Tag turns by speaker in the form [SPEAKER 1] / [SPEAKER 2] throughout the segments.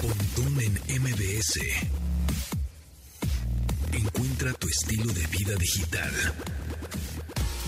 [SPEAKER 1] Pontón en MBS. Encuentra tu estilo de vida digital.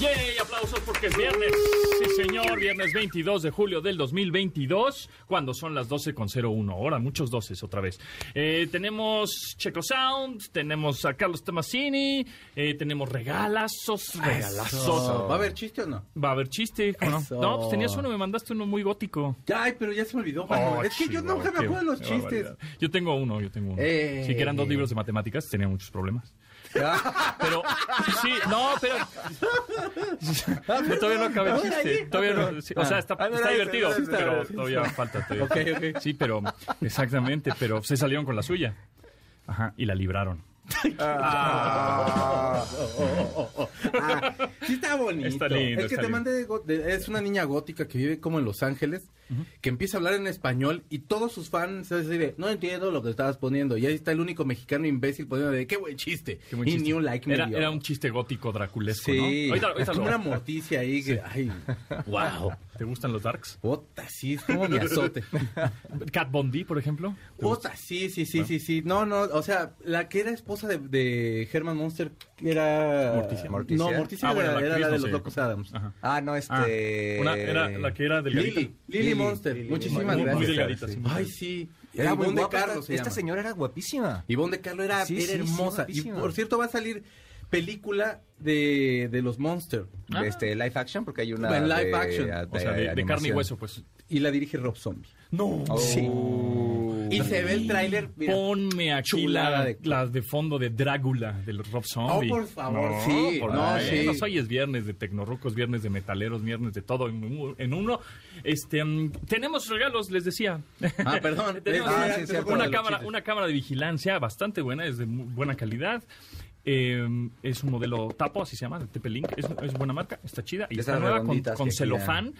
[SPEAKER 2] ¡Yay! Aplausos porque es viernes. Sí, señor. Viernes 22 de julio del 2022, cuando son las 12.01 hora. Muchos doces otra vez. Eh, tenemos Checo Sound, tenemos a Carlos Tomasini, eh, tenemos regalazos, regalazos.
[SPEAKER 3] ¿Va a haber chiste o no?
[SPEAKER 2] Va a haber chiste. ¿o ¿no?
[SPEAKER 3] Eso.
[SPEAKER 2] no, pues tenías uno, me mandaste uno muy gótico.
[SPEAKER 3] Ay, pero ya se me olvidó.
[SPEAKER 2] Oh,
[SPEAKER 3] es que yo
[SPEAKER 2] chihuahua,
[SPEAKER 3] nunca me acuerdo de los
[SPEAKER 2] qué
[SPEAKER 3] chistes.
[SPEAKER 2] barbaridad. Yo tengo uno, yo tengo uno.
[SPEAKER 3] Eh.
[SPEAKER 2] Sí, que eran dos libros de matemáticas, tenía muchos problemas. Pero, sí, no, pero. Todavía no acaba el chiste. Todavía no, sí, o sea, está,
[SPEAKER 3] Ah,
[SPEAKER 2] está divertido, pero todavía falta. Todavía.
[SPEAKER 3] Ok, ok.
[SPEAKER 2] Sí, pero, exactamente, pero se salieron con la suya. Ajá, y la libraron.
[SPEAKER 3] Ah, sí está bonito.
[SPEAKER 2] Está lindo,
[SPEAKER 3] Es que
[SPEAKER 2] está
[SPEAKER 3] te
[SPEAKER 2] lindo.
[SPEAKER 3] mandé de de- es una niña gótica que vive como en Los Ángeles, que empieza a hablar en español y todos sus fans se de, no entiendo lo que estabas poniendo. Y ahí está el único mexicano imbécil poniendo de, qué buen chiste.
[SPEAKER 2] Qué buen
[SPEAKER 3] y
[SPEAKER 2] chiste.
[SPEAKER 3] ni un like me
[SPEAKER 2] era,
[SPEAKER 3] dio.
[SPEAKER 2] era un chiste gótico draculesco,
[SPEAKER 3] Sí,
[SPEAKER 2] ¿no?
[SPEAKER 3] Como
[SPEAKER 2] lo-
[SPEAKER 3] una morticia ahí que, ay, wow.
[SPEAKER 2] ¿Te gustan los darks?
[SPEAKER 3] Ota, sí, es como mi azote.
[SPEAKER 2] Cat Bondi, por ejemplo.
[SPEAKER 3] Ota, sí, sí, sí, sí, sí. No, no, o sea, la que era esposa de, de Herman Monster era...
[SPEAKER 2] Morticia.
[SPEAKER 4] Morticia.
[SPEAKER 3] No, Morticia
[SPEAKER 2] Ah,
[SPEAKER 3] era,
[SPEAKER 2] bueno, la
[SPEAKER 3] era la de los. Locos Adams.
[SPEAKER 2] Ajá.
[SPEAKER 4] Ah, no,
[SPEAKER 2] Ah,
[SPEAKER 4] este.
[SPEAKER 2] una era la que era delgadita.
[SPEAKER 3] Lily, Lily, Monster,
[SPEAKER 4] Lily,
[SPEAKER 3] muchísimas
[SPEAKER 2] muy,
[SPEAKER 3] gracias.
[SPEAKER 2] muy delgadita. sí.
[SPEAKER 3] Ay, sí.
[SPEAKER 4] Era muy
[SPEAKER 3] Ivonne de
[SPEAKER 4] guapa.
[SPEAKER 3] Carlos
[SPEAKER 4] esta
[SPEAKER 3] se
[SPEAKER 4] esta
[SPEAKER 3] llama.
[SPEAKER 4] señora era guapísima.
[SPEAKER 3] Ivonne de Carlos era,
[SPEAKER 4] Sí,
[SPEAKER 3] era
[SPEAKER 4] sí, sí,
[SPEAKER 3] hermosa. y por cierto, va a salir película de, de los Monster.
[SPEAKER 2] Ah.
[SPEAKER 4] De este live action, porque hay una.
[SPEAKER 3] En live
[SPEAKER 4] de-
[SPEAKER 3] action.
[SPEAKER 2] O sea, de, de carne y hueso, pues.
[SPEAKER 3] Y la dirige Rob Zombie.
[SPEAKER 2] No.
[SPEAKER 3] Sí. Y se ve el tráiler. mira.
[SPEAKER 2] Ponme aquí
[SPEAKER 3] chulada
[SPEAKER 2] la,
[SPEAKER 3] de-
[SPEAKER 2] las de fondo de Drácula, del Rob Zombie.
[SPEAKER 3] Oh, por favor, sí,
[SPEAKER 2] por
[SPEAKER 3] no, sí.
[SPEAKER 2] Hoy es viernes de tecnorrucos, viernes de metaleros, viernes de todo en, un- en uno. Este, mm, tenemos regalos, les decía.
[SPEAKER 3] Ah, perdón.
[SPEAKER 2] tenemos
[SPEAKER 3] Ah,
[SPEAKER 2] una,
[SPEAKER 3] sí, cierto,
[SPEAKER 2] una
[SPEAKER 3] los
[SPEAKER 2] cámara,
[SPEAKER 3] chistes.
[SPEAKER 2] una cámara de vigilancia bastante buena, es de muy buena calidad. Eh, es un modelo Tapo, así se llama, de TP-Link. Es, es buena marca, está chida. Y
[SPEAKER 4] De
[SPEAKER 2] está
[SPEAKER 4] esas
[SPEAKER 2] nueva con,
[SPEAKER 4] redonditas
[SPEAKER 2] con
[SPEAKER 4] que
[SPEAKER 2] celofán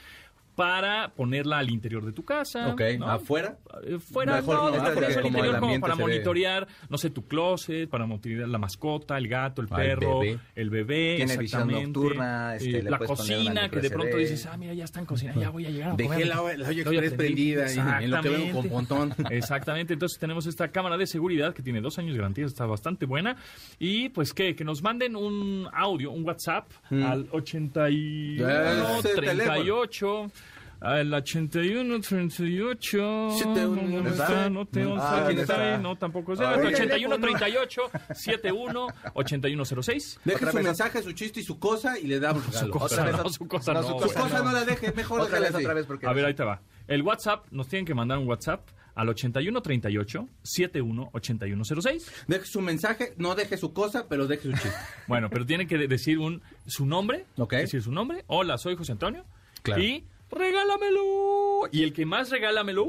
[SPEAKER 2] para ponerla al interior de tu casa.
[SPEAKER 3] Ok,
[SPEAKER 2] ¿no?
[SPEAKER 3] afuera.
[SPEAKER 2] Eh, Fuera,
[SPEAKER 3] Mejor
[SPEAKER 2] no, al interior como para
[SPEAKER 3] ve-
[SPEAKER 2] monitorear, no sé, tu closet, para monitorear la mascota, el gato, el
[SPEAKER 3] Al
[SPEAKER 2] perro,
[SPEAKER 3] bebé.
[SPEAKER 2] el bebé.
[SPEAKER 4] Tiene visión
[SPEAKER 2] exactamente.
[SPEAKER 4] nocturna, este,
[SPEAKER 2] Eh, la cocina, que de pronto dices, ah, mira, ya están cocinando, ya voy a llegar a
[SPEAKER 3] Dejé
[SPEAKER 2] comer.
[SPEAKER 3] la, la olla
[SPEAKER 2] La olla
[SPEAKER 3] express prendida y en lo que vengo con
[SPEAKER 2] Exactamente.
[SPEAKER 3] pontón.
[SPEAKER 2] Exactamente, entonces tenemos esta cámara de seguridad que tiene dos años de garantía, está bastante buena. Y pues que, que nos manden un audio, un WhatsApp
[SPEAKER 3] Mm.
[SPEAKER 2] al 81
[SPEAKER 3] Ese teléfono.
[SPEAKER 2] 38. Al 81 38.
[SPEAKER 3] Siete, uno,
[SPEAKER 2] ¿Dónde
[SPEAKER 3] ¿está?
[SPEAKER 2] No tengo
[SPEAKER 4] Ah,
[SPEAKER 2] aquí
[SPEAKER 4] ¿dónde
[SPEAKER 2] está
[SPEAKER 4] está?
[SPEAKER 2] ahí, no tampoco es.
[SPEAKER 4] Ah,
[SPEAKER 2] el
[SPEAKER 4] el
[SPEAKER 2] 81
[SPEAKER 3] teléfono.
[SPEAKER 2] 38 71 8106.
[SPEAKER 3] Deje
[SPEAKER 4] Otra
[SPEAKER 3] su
[SPEAKER 4] vez.
[SPEAKER 3] mensaje, su chiste y su cosa y le damos.
[SPEAKER 2] Su cosa, no, su cosa
[SPEAKER 4] no,
[SPEAKER 2] no.
[SPEAKER 4] su cosa
[SPEAKER 3] no la deje, mejor
[SPEAKER 4] Otra vez, otra vez, porque.
[SPEAKER 2] A ver, ahí te va. El WhatsApp, nos tienen que mandar un WhatsApp al 81 38 71 8106.
[SPEAKER 3] Deje su mensaje, no deje su cosa, pero deje su chiste.
[SPEAKER 2] Bueno, pero tiene que decir un su nombre.
[SPEAKER 3] Ok.
[SPEAKER 2] Decir su nombre. Hola, soy José Antonio.
[SPEAKER 3] Claro.
[SPEAKER 2] Y regálamelo. Y el que más regálamelo.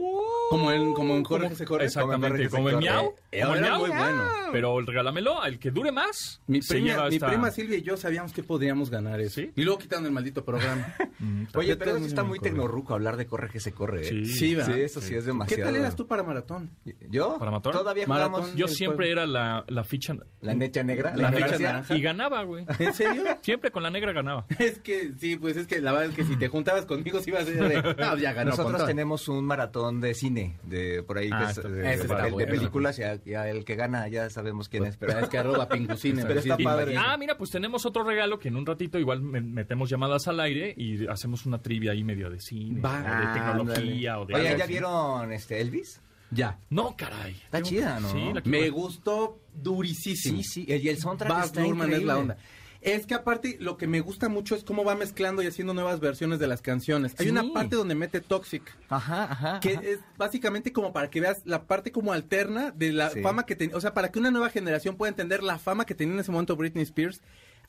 [SPEAKER 3] Como en- como en Jorge se corre.
[SPEAKER 2] Exactamente,
[SPEAKER 4] Como en
[SPEAKER 2] Miau.
[SPEAKER 4] corre.
[SPEAKER 3] Eh,
[SPEAKER 2] como en
[SPEAKER 3] era
[SPEAKER 2] Miau.
[SPEAKER 3] muy bueno.
[SPEAKER 2] Pero el regálamelo, al que dure más.
[SPEAKER 3] Mi,
[SPEAKER 2] se
[SPEAKER 3] prima,
[SPEAKER 2] lleva
[SPEAKER 3] mi prima Silvia y yo sabíamos que podríamos ganar eso.
[SPEAKER 2] ¿Sí?
[SPEAKER 3] Y luego quitaron el maldito programa.
[SPEAKER 4] Oye,
[SPEAKER 3] Yo
[SPEAKER 4] pero eso está muy tecnorruco hablar de corre que se corre. ¿eh?
[SPEAKER 2] Sí.
[SPEAKER 3] Sí,
[SPEAKER 4] eso sí es demasiado.
[SPEAKER 3] ¿Qué tal eras tú para maratón?
[SPEAKER 4] ¿Yo?
[SPEAKER 2] ¿Para matar?
[SPEAKER 4] Todavía
[SPEAKER 3] Maratón.
[SPEAKER 2] Yo siempre era la, la ficha.
[SPEAKER 4] la necha negra.
[SPEAKER 3] La ficha
[SPEAKER 4] García.
[SPEAKER 3] naranja.
[SPEAKER 2] Y ganaba, güey.
[SPEAKER 3] ¿En serio?
[SPEAKER 2] Siempre con la negra ganaba.
[SPEAKER 3] es que, sí, pues es que la verdad es que si te juntabas conmigo, sí iba a ser de, no, ya ganó.
[SPEAKER 4] Nosotros
[SPEAKER 3] Pontón.
[SPEAKER 4] tenemos un maratón de cine, de por ahí,
[SPEAKER 2] Ah,
[SPEAKER 4] que es,
[SPEAKER 2] está-
[SPEAKER 4] de,
[SPEAKER 3] ese
[SPEAKER 4] de-
[SPEAKER 3] está
[SPEAKER 4] de
[SPEAKER 3] bueno.
[SPEAKER 4] películas, ya, ya el que gana ya sabemos quién es, pero
[SPEAKER 3] es que arroba pingucine.
[SPEAKER 4] Pero está
[SPEAKER 3] sí,
[SPEAKER 4] padre.
[SPEAKER 2] Ah, mira, pues tenemos otro regalo que en un ratito igual me- metemos llamadas al aire y hacemos una trivia ahí medio de cine,
[SPEAKER 3] Va.
[SPEAKER 2] o de tecnología o de
[SPEAKER 4] Oye,
[SPEAKER 2] algo
[SPEAKER 4] ¿ya
[SPEAKER 2] así.
[SPEAKER 4] vieron este Elvis?
[SPEAKER 3] Ya.
[SPEAKER 2] No, caray.
[SPEAKER 4] Está chida, ¿no?
[SPEAKER 2] Sí, la quiero
[SPEAKER 3] Me gustó durísimo.
[SPEAKER 4] Sí, sí, y el soundtrack está
[SPEAKER 3] Luhrmann es la onda. Es que aparte lo que me gusta mucho es cómo va mezclando y haciendo nuevas versiones de las canciones. Hay
[SPEAKER 4] Sí.
[SPEAKER 3] una parte donde mete Toxic,
[SPEAKER 4] Ajá, ajá.
[SPEAKER 3] que
[SPEAKER 4] ajá.
[SPEAKER 3] es básicamente como para que veas la parte como alterna de la
[SPEAKER 4] Sí.
[SPEAKER 3] fama que tenía, o sea, para que una nueva generación pueda entender la fama que tenía en ese momento Britney Spears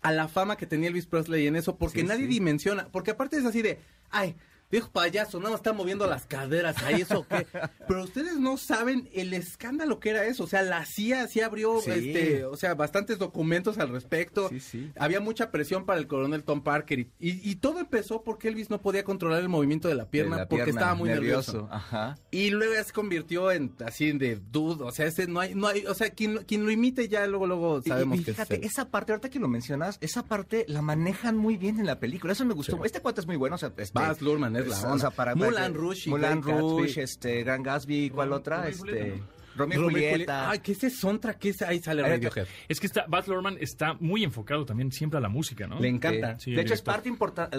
[SPEAKER 3] a la fama que tenía Elvis Presley en eso, porque
[SPEAKER 4] Sí,
[SPEAKER 3] nadie dimensiona, porque aparte es así de, ay, viejo payaso, nada más está moviendo las caderas, ahí eso qué. Pero ustedes no saben el escándalo que era eso, o sea, la CIA sí abrió,
[SPEAKER 4] Sí.
[SPEAKER 3] este, o sea, bastantes documentos al respecto.
[SPEAKER 4] Sí, sí.
[SPEAKER 3] Había mucha presión para el coronel Tom Parker y, y- y todo empezó porque Elvis no podía controlar el movimiento de la pierna
[SPEAKER 4] De la
[SPEAKER 3] porque
[SPEAKER 4] pierna,
[SPEAKER 3] estaba muy nervioso.
[SPEAKER 4] Ajá.
[SPEAKER 3] Y luego ya se convirtió en así de dude, o sea, ese no hay, no hay, o sea, quien, quien lo imite ya luego, luego
[SPEAKER 4] Y-
[SPEAKER 3] sabemos
[SPEAKER 4] y,
[SPEAKER 3] que es
[SPEAKER 4] fíjate,
[SPEAKER 3] él.
[SPEAKER 4] esa parte, ahorita que lo mencionas, esa parte la manejan muy bien en la película. Eso me gustó. Este cuate es muy bueno. O sea, este,
[SPEAKER 3] Baz Luhrmann es es la
[SPEAKER 4] o
[SPEAKER 3] onda.
[SPEAKER 4] sea, para para-
[SPEAKER 3] Rouge
[SPEAKER 4] Moulin
[SPEAKER 3] Great Gatsby.
[SPEAKER 4] Rouge, este, Gran Gatsby, ¿cuál otra? Este, Romeo y Julieta.
[SPEAKER 3] Ay, que ese soundtrack, que ese- ahí sale Radiohead.
[SPEAKER 2] Es que está, Baz Luhrmann está muy enfocado también siempre a la música, ¿no?
[SPEAKER 3] Le encanta.
[SPEAKER 2] Sí,
[SPEAKER 4] de hecho, es parte importante.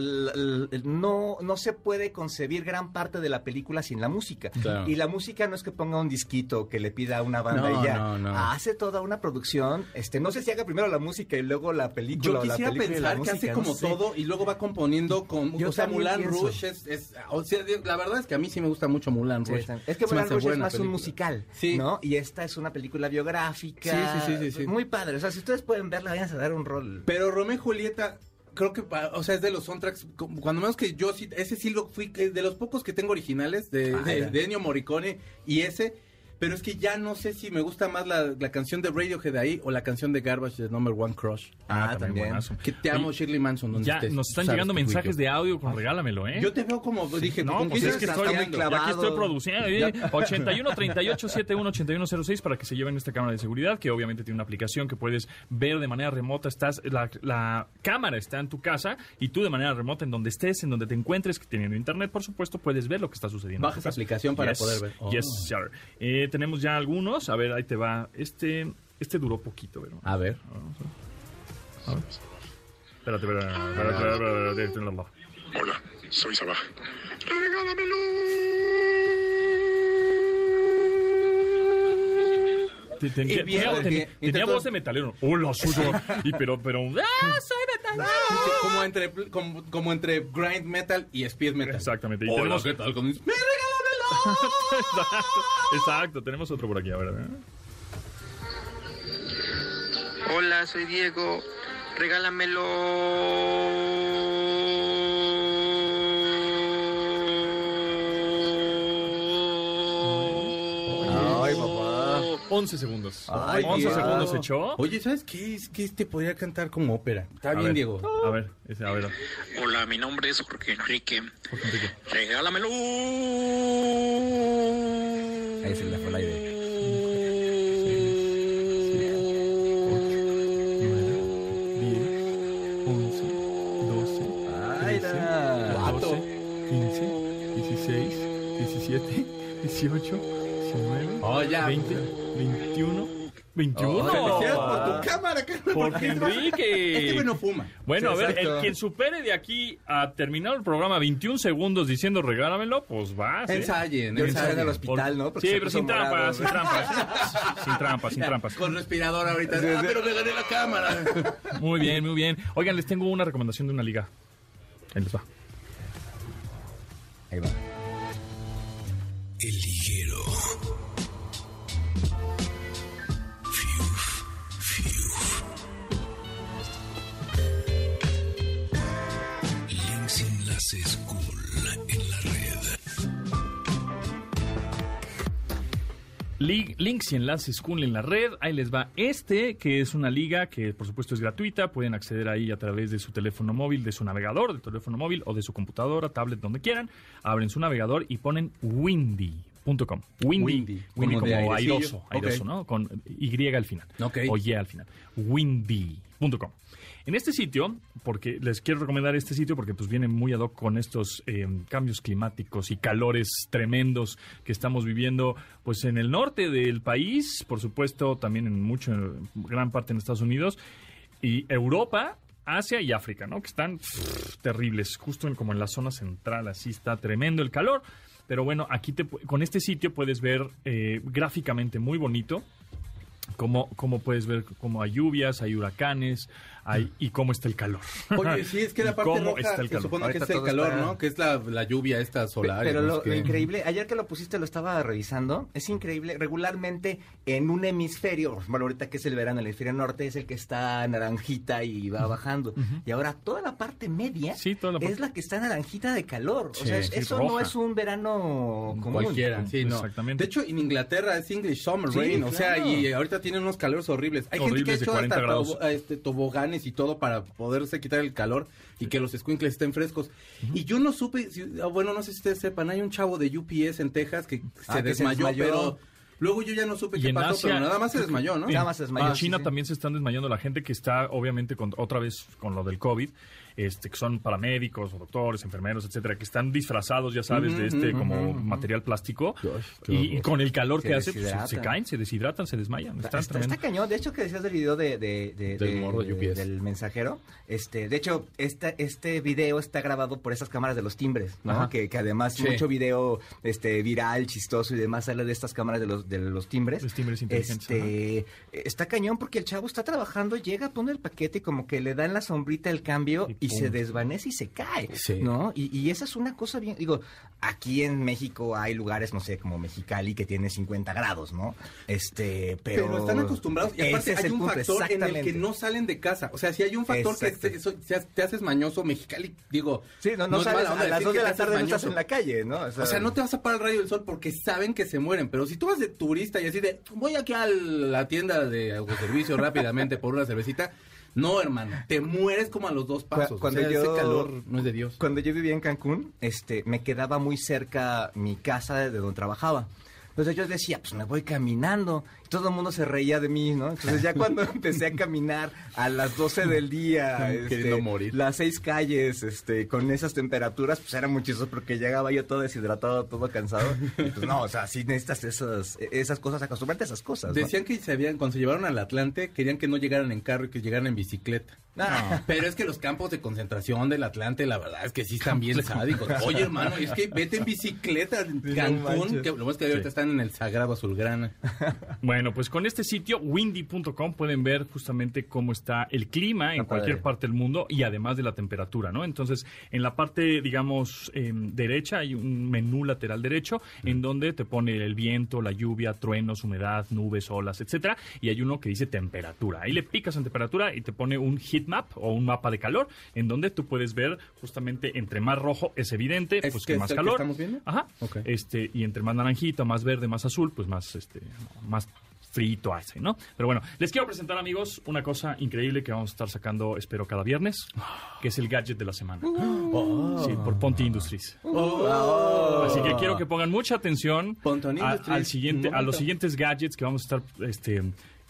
[SPEAKER 4] No, no se puede concebir gran parte de la película sin la música.
[SPEAKER 3] Claro.
[SPEAKER 4] Y la música no es que ponga un disquito que le pida a una banda
[SPEAKER 3] No,
[SPEAKER 4] y ya.
[SPEAKER 3] no, no.
[SPEAKER 4] Hace toda una producción. Este, no sé si haga primero la música y luego la película.
[SPEAKER 3] Yo
[SPEAKER 4] o la
[SPEAKER 3] quisiera
[SPEAKER 4] película y la
[SPEAKER 3] pensar que hace
[SPEAKER 4] música,
[SPEAKER 3] como
[SPEAKER 4] no sé.
[SPEAKER 3] todo y luego va componiendo con...
[SPEAKER 4] Yo
[SPEAKER 3] o sea,
[SPEAKER 4] pienso.
[SPEAKER 3] Rouge es, es- O sea, la verdad es que a mí sí me gusta mucho
[SPEAKER 4] Sí,
[SPEAKER 3] Rouge.
[SPEAKER 4] está- es que
[SPEAKER 3] hace
[SPEAKER 4] Rouge es más un musical,
[SPEAKER 3] Sí.
[SPEAKER 4] ¿No? Y esta es una película biográfica.
[SPEAKER 3] Sí, sí, sí, sí, sí.
[SPEAKER 4] Muy padre. O sea, si ustedes pueden verla, vayan a dar un rol.
[SPEAKER 3] Pero Romeo y Julieta, creo que, o sea, es de los soundtracks, cuando menos que yo sí, ese sí lo fui, de los pocos que tengo originales, de,
[SPEAKER 4] Ah,
[SPEAKER 3] de, de Ennio Morricone y ese, pero es que ya no sé si me gusta más la, la canción de Radiohead ahí o la canción de Garbage de Number One Crush.
[SPEAKER 4] Ah, también.
[SPEAKER 2] buenazo.
[SPEAKER 3] Que te amo,
[SPEAKER 2] Oye,
[SPEAKER 3] Shirley Manson. donde
[SPEAKER 2] Ya
[SPEAKER 3] estés.
[SPEAKER 2] nos están llegando mensajes de audio con regálamelo, ¿eh?
[SPEAKER 3] Yo te veo como, dije,
[SPEAKER 2] No,
[SPEAKER 3] ¿con
[SPEAKER 2] pues es que estoy muy
[SPEAKER 4] clavado.
[SPEAKER 2] Aquí estoy produciendo. ¿eh? 81 38 71 81 06 para que se lleven esta cámara de seguridad, que obviamente tiene una aplicación que puedes ver de manera remota. Estás, la, la cámara está en tu casa y tú de manera remota, en donde estés, en donde te encuentres, teniendo internet, por supuesto, puedes ver lo que está sucediendo.
[SPEAKER 3] Bajas aplicación para
[SPEAKER 2] Yes,
[SPEAKER 3] poder ver. Oh.
[SPEAKER 2] Yes, sir. Eh, tenemos ya algunos. A ver, ahí te va. Este, este duró poquito, ¿verdad?
[SPEAKER 3] A ver.
[SPEAKER 2] A ver. Espérate, espérate, espérate, espérate, espérate, espérate.
[SPEAKER 5] Hola, soy Sabah.
[SPEAKER 3] Y
[SPEAKER 2] tenía,
[SPEAKER 3] bien,
[SPEAKER 2] tenía- tenía voz de metalero. Hola, soy yo. Y pero, pero. ¡Ah, soy metalero!
[SPEAKER 3] Como entre, como, como entre grind metal y speed metal.
[SPEAKER 2] Exactamente. Y
[SPEAKER 3] Hola,
[SPEAKER 2] tenemos-
[SPEAKER 3] ¿qué tal? Con mis- ¡Me
[SPEAKER 2] Exacto. Tenemos otro por aquí, a ver.
[SPEAKER 6] Hola, soy Diego. Regálamelo.
[SPEAKER 2] 11 segundos.
[SPEAKER 4] Ay,
[SPEAKER 2] 11
[SPEAKER 4] Diego.
[SPEAKER 2] segundos echó.
[SPEAKER 3] Oye, ¿sabes qué? Es que este podría cantar como ópera. Está
[SPEAKER 2] A
[SPEAKER 3] bien,
[SPEAKER 2] ver,
[SPEAKER 3] Diego.
[SPEAKER 2] A ver, ese, a ver.
[SPEAKER 5] Hola, mi nombre es Jorge Enrique.
[SPEAKER 2] Jorge Enrique.
[SPEAKER 5] Regálamelo.
[SPEAKER 4] Ahí se le fue el aire.
[SPEAKER 2] 11, 12,
[SPEAKER 4] Ay,
[SPEAKER 2] 13,
[SPEAKER 4] da.
[SPEAKER 2] 14, 15, 16, 17, 18, 19,
[SPEAKER 3] Oh, ya.
[SPEAKER 2] 20, 21, 21.
[SPEAKER 3] Felicidades por tu cámara, carnal.
[SPEAKER 2] Jorge Enrique.
[SPEAKER 3] Este no fuma.
[SPEAKER 2] Bueno,
[SPEAKER 4] Sí,
[SPEAKER 2] a ver,
[SPEAKER 4] exacto.
[SPEAKER 2] el quien supere de aquí a terminar el programa 21 segundos diciendo regálamelo, pues va. ¿sí?
[SPEAKER 3] Ensayen, ensayen.
[SPEAKER 4] hospital, ¿no? Porque
[SPEAKER 2] Sí, pero sin
[SPEAKER 4] morado.
[SPEAKER 2] trampas, sin trampas. sin trampas, sin trampas.
[SPEAKER 3] Con respirador ahorita. Ah, pero me gané la cámara.
[SPEAKER 2] Muy bien, muy bien. Oigan, les tengo una recomendación de una liga. Ahí les va.
[SPEAKER 4] Ahí va.
[SPEAKER 1] El Links
[SPEAKER 2] y enlaces cool en la red. Ahí les va este, que es una liga que por supuesto es gratuita. Pueden acceder ahí a través de su teléfono móvil, de su navegador, de teléfono móvil o de su computadora, tablet, donde quieran. Abren su navegador y ponen windy.com. Windy,
[SPEAKER 3] Windy,
[SPEAKER 2] windy
[SPEAKER 3] como
[SPEAKER 2] airoso, airoso,
[SPEAKER 3] Ok.
[SPEAKER 2] ¿no? Con Y al final. O Y al final. Windy.com. En este sitio, porque les quiero recomendar este sitio porque pues viene muy ad hoc con estos eh, cambios climáticos y calores tremendos que estamos viviendo pues en el norte del país, por supuesto también en mucho, en gran parte en Estados Unidos y Europa, Asia y África, ¿no? Que están pff, terribles, justo en, como en la zona central, así está tremendo el calor. Pero bueno, aquí te, con este sitio puedes ver eh, gráficamente muy bonito cómo, cómo puedes ver cómo hay lluvias, hay huracanes, y cómo está el calor.
[SPEAKER 3] Oye, sí, es que la parte
[SPEAKER 2] cómo
[SPEAKER 3] roja
[SPEAKER 2] está el
[SPEAKER 3] se
[SPEAKER 2] calor.
[SPEAKER 3] supone que es el calor,
[SPEAKER 4] está-
[SPEAKER 3] ¿no? Que es la, la lluvia esta solar.
[SPEAKER 4] Pero
[SPEAKER 3] no
[SPEAKER 4] lo,
[SPEAKER 3] qué.
[SPEAKER 4] lo increíble, ayer que lo pusiste lo estaba revisando, es increíble, regularmente en un hemisferio, bueno, ahorita que es el verano, el hemisferio norte es el que está naranjita y va bajando, y ahora toda la parte media
[SPEAKER 2] Sí, toda la parte-
[SPEAKER 4] es la que está naranjita de calor,
[SPEAKER 3] Sí,
[SPEAKER 4] o sea,
[SPEAKER 3] sí,
[SPEAKER 4] eso no
[SPEAKER 2] roja.
[SPEAKER 4] es un verano común.
[SPEAKER 3] Cualquiera, sí, no.
[SPEAKER 2] Exactamente.
[SPEAKER 3] De hecho, en Inglaterra es English Summer Rain, o sea,
[SPEAKER 4] claro.
[SPEAKER 3] y ahorita tienen unos calores horribles. Hay gente que ha
[SPEAKER 2] Horribles
[SPEAKER 3] hecho
[SPEAKER 2] 40
[SPEAKER 3] hasta
[SPEAKER 2] grados.
[SPEAKER 3] Y todo para poderse quitar el calor y que los squinkles estén frescos. Y yo no supe, si- ah, bueno, no sé si ustedes sepan, hay un chavo de UPS en Texas que
[SPEAKER 4] Ah,
[SPEAKER 3] se
[SPEAKER 4] que se
[SPEAKER 3] desmayó, pero Luego yo ya no supe
[SPEAKER 2] Y
[SPEAKER 3] qué pasó,
[SPEAKER 2] Asia-
[SPEAKER 3] pero nada más se desmayó, ¿no?
[SPEAKER 4] Nada más se desmayó.
[SPEAKER 2] En
[SPEAKER 4] sí,
[SPEAKER 2] China
[SPEAKER 4] sí.
[SPEAKER 2] también se están desmayando la gente que está, obviamente, con, otra vez con lo del COVID, este, que son paramédicos o doctores, enfermeros, etcétera, que están disfrazados, ya sabes, de este como material plástico. y, con el calor
[SPEAKER 4] Se
[SPEAKER 2] que hace, pues, se- caen, se deshidratan, se desmayan.
[SPEAKER 4] Está, está- está cañón. De hecho, que decías del video de, de- de-
[SPEAKER 3] Del morro de
[SPEAKER 4] del mensajero. Este, de hecho, este, este video está grabado por esas cámaras de los timbres, ¿no? Que, que además
[SPEAKER 3] Sí.
[SPEAKER 4] mucho video este, viral, chistoso y demás sale de estas cámaras de los, de los timbres.
[SPEAKER 2] Los timbres inteligentes,
[SPEAKER 4] Este, está cañón porque el chavo está trabajando, llega, pone el paquete y como que le dan la sombrita el cambio
[SPEAKER 2] Y
[SPEAKER 4] y, se desvanece y se cae,
[SPEAKER 3] Sí.
[SPEAKER 4] ¿no? Y, y esa es una cosa bien, digo, aquí en México hay lugares, no sé, como Mexicali que tiene 50 grados, ¿no? Este, pero...
[SPEAKER 3] Pero, están acostumbrados y aparte
[SPEAKER 4] es
[SPEAKER 3] hay un
[SPEAKER 4] punto,
[SPEAKER 3] factor en el que no salen de casa. O sea, si hay un factor que te, eso- te ha- te haces mañoso, Mexicali, digo.
[SPEAKER 4] Sí, no, no,
[SPEAKER 3] es
[SPEAKER 4] sales a las
[SPEAKER 3] decir
[SPEAKER 4] 2
[SPEAKER 3] que
[SPEAKER 4] de la tarde no estás en la calle, ¿no?
[SPEAKER 3] O sea, no te vas a parar el rayo del sol porque saben que se mueren. Pero si tú vas de turista y así de, voy aquí a la tienda de autoservicio rápidamente por una cervecita. No, hermano, te mueres como a los dos pasos.
[SPEAKER 4] cuando
[SPEAKER 3] o sea,
[SPEAKER 4] yo-
[SPEAKER 3] ese calor no es de Dios.
[SPEAKER 4] Cuando yo vivía en Cancún, este, me quedaba muy cerca mi casa de donde trabajaba. Entonces yo decía, pues me voy caminando. Todo el mundo se reía de mí, ¿no? Entonces ya cuando empecé a caminar a las 12 del día, este,
[SPEAKER 3] Queriendo morir.
[SPEAKER 4] las seis calles, este, con esas temperaturas, pues era muy chistoso porque llegaba yo todo deshidratado, todo cansado. Y pues no, o sea, sí necesitas esas, esas cosas, acostumbrarte a esas cosas, ¿no?
[SPEAKER 3] Decían que se habían, cuando se llevaron al Atlante, querían que no llegaran en carro y que llegaran en bicicleta.
[SPEAKER 4] Ah.
[SPEAKER 3] Pero es que los campos de concentración del Atlante, la verdad es que sí están bien sádicos. Oye, hermano, es que vete en bicicleta en
[SPEAKER 4] no
[SPEAKER 3] Cancún,
[SPEAKER 4] manches.
[SPEAKER 3] que lo más que ahorita están en el Sagrado Azulgrana.
[SPEAKER 2] Bueno, pues con este sitio, windy.com, pueden ver justamente cómo está el clima en cualquier parte del mundo y además de la temperatura, ¿no? Entonces, en la parte, digamos, em, derecha hay un menú lateral derecho en donde te pone el viento, la lluvia, truenos, humedad, nubes, olas, etcétera, y hay uno que dice temperatura. Ahí le picas en temperatura y te pone un heat map o un mapa de calor en donde tú puedes ver justamente entre más rojo es evidente,
[SPEAKER 3] ¿Es
[SPEAKER 2] pues
[SPEAKER 3] que
[SPEAKER 2] más
[SPEAKER 3] el que
[SPEAKER 2] calor.
[SPEAKER 3] estamos viendo?
[SPEAKER 2] Ajá. Este, y entre más naranjita, más verde, más azul, pues más, este, más frito hace, ¿no? Pero bueno, les quiero presentar, amigos, una cosa increíble que vamos a estar sacando, espero, cada viernes, que es el gadget de la semana. Sí, por Ponte Industries. Así que quiero que pongan mucha atención a, al siguiente, a los siguientes gadgets que vamos a estar, este,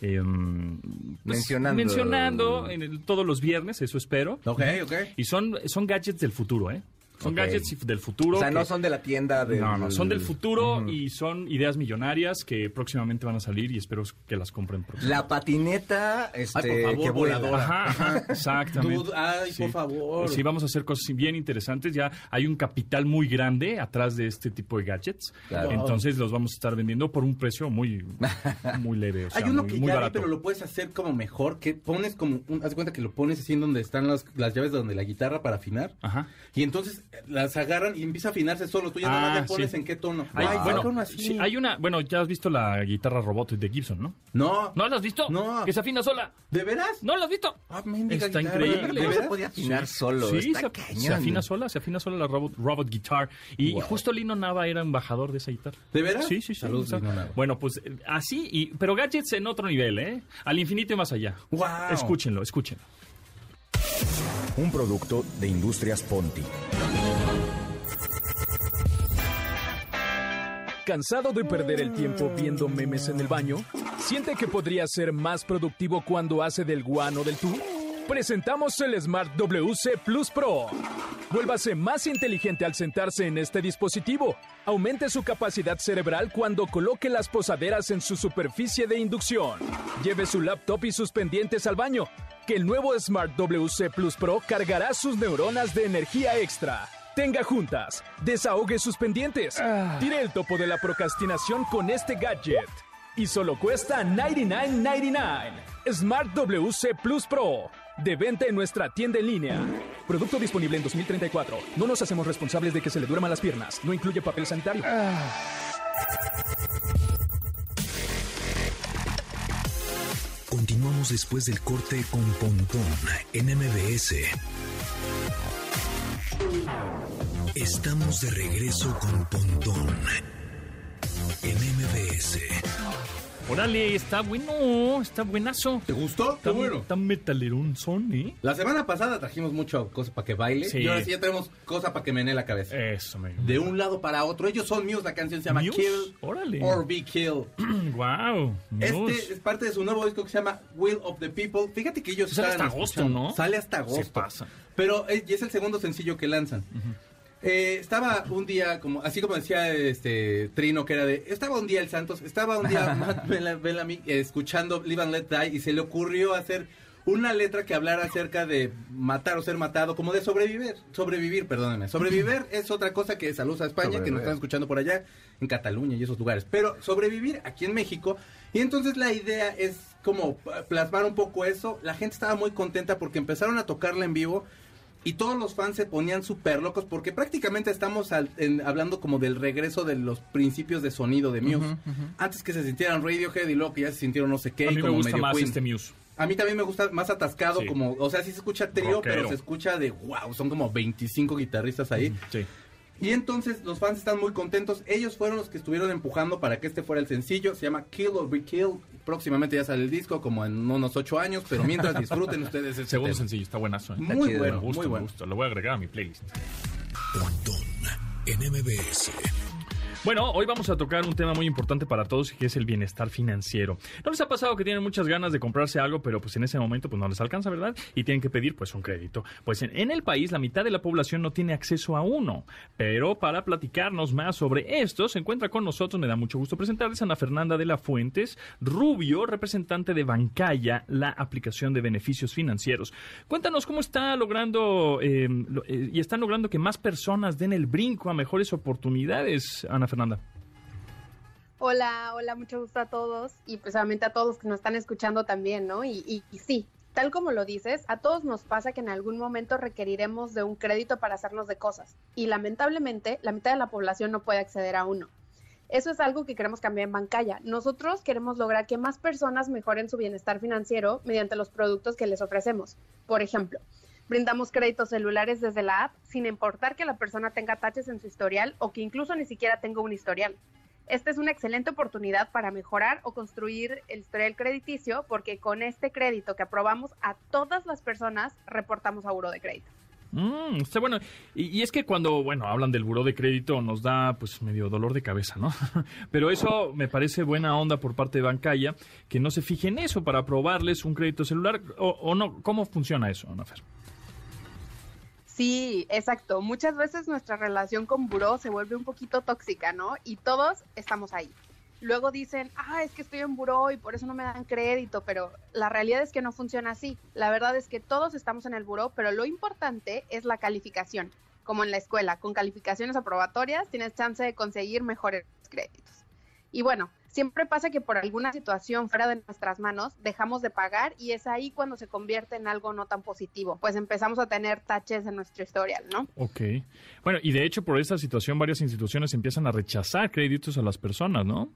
[SPEAKER 2] em, pues,
[SPEAKER 4] Mencionando.
[SPEAKER 2] mencionando en el- todos los viernes, eso espero.
[SPEAKER 3] Ok, ok.
[SPEAKER 2] Y son, son gadgets del futuro, ¿eh? Son gadgets del futuro.
[SPEAKER 4] O sea, no son de la tienda de...
[SPEAKER 2] no, no, son del futuro y son ideas millonarias que próximamente van a salir y espero que las compren pronto.
[SPEAKER 4] La patineta, este,
[SPEAKER 3] Ay, por favor,
[SPEAKER 4] que
[SPEAKER 3] voladora.
[SPEAKER 2] Ajá, ajá, exactamente.
[SPEAKER 3] Dude, ay, por favor.
[SPEAKER 2] Sí, vamos a hacer cosas bien interesantes. Ya hay un capital muy grande atrás de este tipo de gadgets.
[SPEAKER 4] Claro.
[SPEAKER 2] Entonces los vamos a estar vendiendo por un precio muy, muy leve. o sea,
[SPEAKER 3] Hay uno
[SPEAKER 2] muy,
[SPEAKER 3] que
[SPEAKER 2] muy
[SPEAKER 3] ya
[SPEAKER 2] barato.
[SPEAKER 3] pero lo puedes hacer como mejor, que pones como, un, haz de cuenta que lo pones así en donde están las, las llaves de donde la guitarra para afinar.
[SPEAKER 2] Ajá.
[SPEAKER 3] Y entonces las agarran y empieza a afinarse solo. Tú ya nada más
[SPEAKER 2] Ah,
[SPEAKER 3] le pones
[SPEAKER 2] sí.
[SPEAKER 3] en qué tono.
[SPEAKER 2] Hay,
[SPEAKER 3] Ay,
[SPEAKER 2] bueno,
[SPEAKER 3] saca uno así.
[SPEAKER 2] sí, hay una, bueno, ya has visto la guitarra robot de Gibson, ¿no?
[SPEAKER 3] No.
[SPEAKER 2] ¿No la has visto?
[SPEAKER 3] No.
[SPEAKER 2] Que se afina sola.
[SPEAKER 3] ¿De veras?
[SPEAKER 2] ¿No la has visto?
[SPEAKER 3] Ah,
[SPEAKER 2] Está
[SPEAKER 3] guitarra.
[SPEAKER 2] increíble.
[SPEAKER 3] ¿De
[SPEAKER 4] ¿Cómo se
[SPEAKER 3] veras?
[SPEAKER 4] podía afinar solo?
[SPEAKER 2] Sí,
[SPEAKER 4] Está
[SPEAKER 2] se,
[SPEAKER 4] cañón.
[SPEAKER 2] se afina sola, se afina sola la robot, robot guitar. Y,
[SPEAKER 3] Wow.
[SPEAKER 2] justo Lino Nava era embajador de esa guitarra.
[SPEAKER 3] ¿De veras?
[SPEAKER 2] Sí, sí, sí.
[SPEAKER 3] Lino Nava.
[SPEAKER 2] bueno, pues eh, así, y, pero gadgets en otro nivel, ¿eh? Al infinito y más allá.
[SPEAKER 3] Wow.
[SPEAKER 2] Escúchenlo, escúchenlo.
[SPEAKER 7] Un producto de Industrias Ponti.
[SPEAKER 8] ¿Cansado de perder el tiempo viendo memes en el baño? ¿Siente que podría ser más productivo cuando hace del guano del tú? Presentamos el Smart WC Plus Pro. Vuélvase más inteligente al sentarse en este dispositivo. Aumente su capacidad cerebral cuando coloque las posaderas en su superficie de inducción. Lleve su laptop y sus pendientes al baño, que el nuevo Smart WC Plus Pro cargará sus neuronas de energía extra. Tenga juntas, desahogue sus pendientes, tire el topo de la procrastinación con este gadget. Y solo cuesta $99.99. Smart WC Plus Pro. De venta en nuestra tienda en línea. Producto disponible en 2034. No nos hacemos responsables de que se le duerman las piernas. No incluye papel sanitario.
[SPEAKER 1] Continuamos después del corte con Pontón en MBS. Estamos de regreso con Pontón en MBS.
[SPEAKER 2] Órale, está bueno, está buenazo.
[SPEAKER 3] ¿Te gustó?
[SPEAKER 2] Está,
[SPEAKER 3] bueno.
[SPEAKER 2] está metalerón son, ¿eh?
[SPEAKER 3] La semana pasada trajimos mucho cosa para que baile.
[SPEAKER 2] Sí.
[SPEAKER 3] Y ahora sí ya tenemos cosa para que menee la cabeza.
[SPEAKER 2] Eso, me
[SPEAKER 3] De un lado para otro. Ellos son Muse, la canción se llama
[SPEAKER 2] Muse,
[SPEAKER 3] Kill
[SPEAKER 2] órale.
[SPEAKER 3] or Be Killed.
[SPEAKER 2] Wow.
[SPEAKER 3] Este es parte de su nuevo disco que se llama Will of the People. Fíjate que ellos
[SPEAKER 2] Sale hasta agosto,
[SPEAKER 3] escuchando-
[SPEAKER 2] ¿no?
[SPEAKER 3] Sale hasta agosto.
[SPEAKER 2] Se pasa.
[SPEAKER 3] Pero es, y es el segundo sencillo que lanzan. Eh, estaba un día, como así como decía este Trino, que era de. Estaba un día el Santos, estaba un día Matt Bella- Bellamy escuchando Live and Let Die y se le ocurrió hacer una letra que hablara acerca de matar o ser matado, como de sobrevivir. Sobrevivir, perdónenme. Sobrevivir es otra cosa que saludos a España, que nos están escuchando por allá, en Cataluña y esos lugares. Pero sobrevivir aquí en México. Y entonces la idea es como plasmar un poco eso. La gente estaba muy contenta porque empezaron a tocarla en vivo. Y todos los fans se ponían súper locos porque prácticamente estamos al- en- hablando como del regreso de los principios de sonido de Muse. Antes que se sintieran Radiohead y luego que ya se sintieron no sé qué.
[SPEAKER 2] A
[SPEAKER 3] y
[SPEAKER 2] mí me
[SPEAKER 3] como
[SPEAKER 2] gusta
[SPEAKER 3] medio
[SPEAKER 2] más
[SPEAKER 3] Queen.
[SPEAKER 2] este Muse.
[SPEAKER 3] A mí también me gusta más atascado,
[SPEAKER 2] Sí.
[SPEAKER 3] como, o sea, sí se escucha trío, pero se escucha de wow, son como 25 guitarristas ahí.
[SPEAKER 2] Sí.
[SPEAKER 3] Y entonces los fans están muy contentos. Ellos fueron los que estuvieron empujando para que este fuera el sencillo. Se llama Kill or Be Killed. Próximamente ya sale el disco, como en unos ocho años. Pero mientras disfruten ustedes este
[SPEAKER 2] Segundo
[SPEAKER 3] tema.
[SPEAKER 2] sencillo, está buenazo. ¿eh?
[SPEAKER 3] Muy
[SPEAKER 4] chido.
[SPEAKER 3] bueno,
[SPEAKER 2] me gusta,
[SPEAKER 3] muy
[SPEAKER 2] me
[SPEAKER 3] bueno.
[SPEAKER 2] gusta. Lo voy a agregar a mi playlist.
[SPEAKER 1] Pontón en MBS.
[SPEAKER 2] Bueno, hoy vamos a tocar un tema muy importante para todos que es el bienestar financiero. ¿No les ha pasado que tienen muchas ganas de comprarse algo, pero pues en ese momento pues no les alcanza, ¿verdad? Y tienen que pedir pues un crédito. Pues en, el país la mitad de la población no tiene acceso a uno. Pero para platicarnos más sobre esto, se encuentra con nosotros, me da mucho gusto presentarles Ana Fernanda de la Fuentes, Rubio, representante de Bancaya, la aplicación de beneficios financieros. Cuéntanos cómo está logrando eh, eh, y están logrando que más personas den el brinco a mejores oportunidades, Ana Fernanda.
[SPEAKER 9] Hola, hola, mucho gusto a todos y pues obviamente a todos que nos están escuchando también, ¿no? Y sí, tal como lo dices, a todos nos pasa que en algún momento requeriremos de un crédito para hacernos de cosas y lamentablemente la mitad de la población no puede acceder a uno. Eso es algo que queremos cambiar en Bancaya. Nosotros queremos lograr que más personas mejoren su bienestar financiero mediante los productos que les ofrecemos. Por ejemplo, brindamos créditos celulares desde la app sin importar que la persona tenga taches en su historial o que incluso ni siquiera tenga un historial. Esta es una excelente oportunidad para mejorar o construir el historial crediticio porque con este crédito que aprobamos a todas las personas reportamos a Buro de Crédito.
[SPEAKER 2] Mm, está bueno. Y, es que cuando, bueno, hablan del buró de crédito nos da pues medio dolor de cabeza, ¿no? Pero eso me parece buena onda por parte de Bancaya, que no se fije en eso para aprobarles un crédito celular o, no. ¿Cómo funciona eso, Ana Fer?
[SPEAKER 9] Sí, exacto. Muchas veces nuestra relación con Buró se vuelve un poquito tóxica, ¿no? Y todos estamos ahí. Luego dicen, ah, es que estoy en Buró y por eso no me dan crédito, pero la realidad es que no funciona así. La verdad es que todos estamos en el Buró, pero lo importante es la calificación. Como en la escuela, con calificaciones aprobatorias tienes chance de conseguir mejores créditos. Y bueno, siempre pasa que por alguna situación fuera de nuestras manos dejamos de pagar y es ahí cuando se convierte en algo no tan positivo, pues empezamos a tener taches en nuestro historial, ¿no?
[SPEAKER 2] Ok. Bueno, y de hecho por esta situación varias instituciones empiezan a rechazar créditos a las personas, ¿no?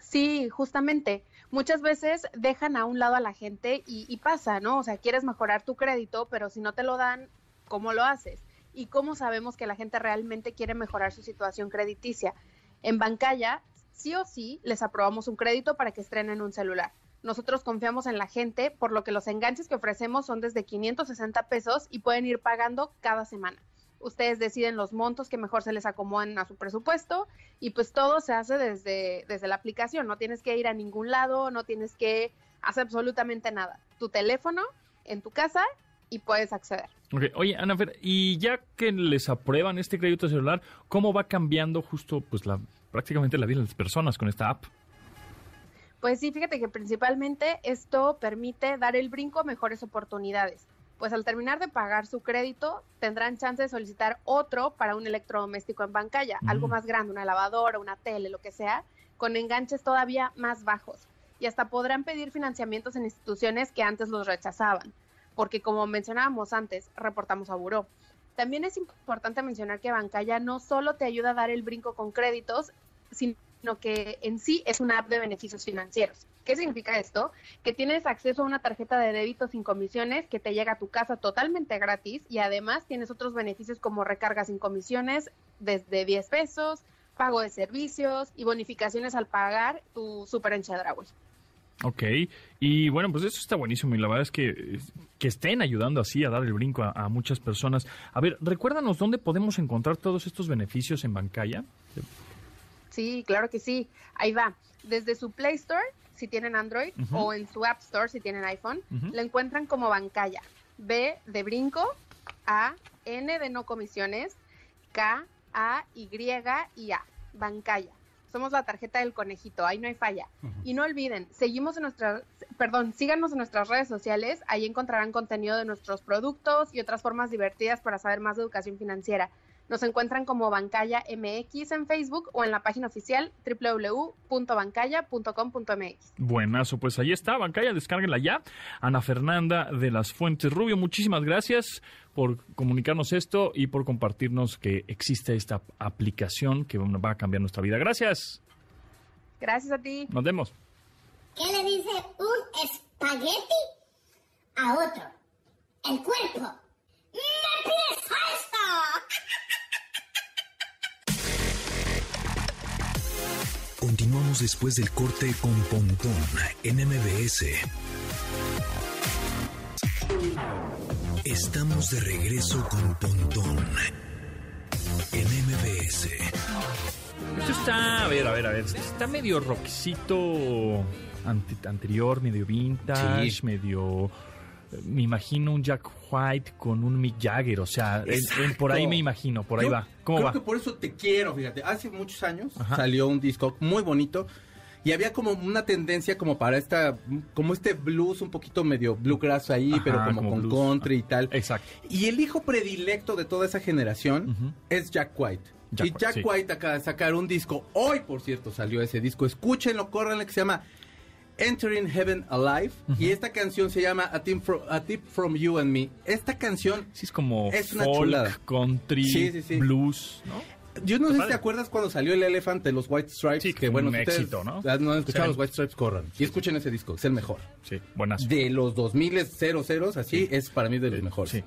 [SPEAKER 9] Sí, justamente. Muchas veces dejan a un lado a la gente y, y pasa, ¿no? O sea, quieres mejorar tu crédito, pero si no te lo dan, ¿cómo lo haces? ¿Y cómo sabemos que la gente realmente quiere mejorar su situación crediticia? En Bancaya, sí o sí, les aprobamos un crédito para que estrenen un celular. Nosotros confiamos en la gente, por lo que los enganches que ofrecemos son desde 560 pesos y pueden ir pagando cada semana. Ustedes deciden los montos que mejor se les acomodan a su presupuesto y pues todo se hace desde, desde la aplicación. No tienes que ir a ningún lado, no tienes que hacer absolutamente nada. Tu teléfono en tu casa y puedes acceder.
[SPEAKER 2] Ok, Oye, Ana Fer, y ya que les aprueban este crédito celular, ¿cómo va cambiando justo pues la prácticamente la vida de las personas con esta app?
[SPEAKER 9] Pues sí, fíjate que principalmente esto permite dar el brinco a mejores oportunidades. Pues al terminar de pagar su crédito, tendrán chance de solicitar otro para un electrodoméstico en Bancaya,
[SPEAKER 2] Mm.
[SPEAKER 9] algo más grande, una lavadora, una tele, lo que sea, con enganches todavía más bajos. Y hasta podrán pedir financiamientos en instituciones que antes los rechazaban, porque como mencionábamos antes, reportamos a Buró. También es importante mencionar que Bancaya no solo te ayuda a dar el brinco con créditos, sino que en sí es una app de beneficios financieros. ¿Qué significa esto? Que tienes acceso a una tarjeta de débito sin comisiones que te llega a tu casa totalmente gratis y además tienes otros beneficios como recargas sin comisiones desde 10 pesos, pago de servicios y bonificaciones al pagar tu super enchadra, güey.
[SPEAKER 2] Ok, y bueno, pues eso está buenísimo y la verdad es que, que estén ayudando así a dar el brinco a, a muchas personas. A ver, recuérdanos dónde podemos encontrar todos estos beneficios en Bancaya.
[SPEAKER 9] Sí, claro que sí. Ahí va. Desde su Play Store, si tienen Android, o en su App Store, si tienen iPhone,
[SPEAKER 2] Ujú.
[SPEAKER 9] lo encuentran como Bancaya. B de brinco, A, N de no comisiones, K, A, Y y A. Bancaya. Somos la tarjeta del conejito, ahí no hay falla. Y no olviden, seguimos en nuestras, perdón, síganos en nuestras redes sociales, ahí encontrarán contenido de nuestros productos y otras formas divertidas para saber más de educación financiera. Nos encuentran como Bancaya MX en Facebook o en la página oficial www.bancaya.com.mx.
[SPEAKER 2] Buenazo, pues ahí está, Bancaya, descárguenla ya. Ana Fernanda de las Fuentes Rubio, muchísimas gracias por comunicarnos esto y por compartirnos que existe esta aplicación que va a cambiar nuestra vida. Gracias,
[SPEAKER 9] Gracias a ti.
[SPEAKER 2] nos vemos.
[SPEAKER 10] ¿Qué le dice un espagueti a otro? El cuerpo. ¡Me pides
[SPEAKER 1] Continuamos después del corte con Pontón en MBS. Estamos de regreso con Pontón en MBS.
[SPEAKER 2] Esto está, a ver, a ver, a ver, está medio rockcito ante- anterior, medio vintage,
[SPEAKER 3] Sí.
[SPEAKER 2] medio... Me imagino un Jack White con un Mick Jagger, o sea, en- en- por ahí me imagino, por ahí va. ¿Cómo
[SPEAKER 3] creo
[SPEAKER 2] va?
[SPEAKER 3] que por eso te quiero, fíjate. Hace muchos años
[SPEAKER 2] Ajá.
[SPEAKER 3] salió un disco muy bonito y había como una tendencia como para esta, como este blues un poquito medio bluegrass ahí,
[SPEAKER 2] Ajá,
[SPEAKER 3] pero como,
[SPEAKER 2] como
[SPEAKER 3] con
[SPEAKER 2] blues.
[SPEAKER 3] country y tal.
[SPEAKER 2] Exacto.
[SPEAKER 3] Y el hijo predilecto de toda esa generación es Jack White.
[SPEAKER 2] Jack
[SPEAKER 3] y
[SPEAKER 2] White,
[SPEAKER 3] Jack
[SPEAKER 2] sí.
[SPEAKER 3] White acaba de sacar un disco. Hoy, por cierto, salió ese disco. Escúchenlo, córranle, que se llama Entering Heaven Alive. Y esta canción se llama A Tip, From, You and Me. Esta canción
[SPEAKER 2] Sí, es como
[SPEAKER 3] Es una
[SPEAKER 2] folk,
[SPEAKER 3] chulada.
[SPEAKER 2] country,
[SPEAKER 3] Sí, sí, sí.
[SPEAKER 2] blues, ¿no?
[SPEAKER 3] Yo no sé si te acuerdas cuando salió el Elephant de los White Stripes.
[SPEAKER 2] Sí, que
[SPEAKER 3] bueno,
[SPEAKER 2] un
[SPEAKER 3] ustedes
[SPEAKER 2] éxito, ¿no?
[SPEAKER 3] No han escuchado
[SPEAKER 2] Sí.
[SPEAKER 3] los White Stripes, corran. Y escuchen ese disco, es el mejor.
[SPEAKER 2] Sí, buenas.
[SPEAKER 3] De los 2000 00, así, es para mí de los mejores.
[SPEAKER 2] Sí.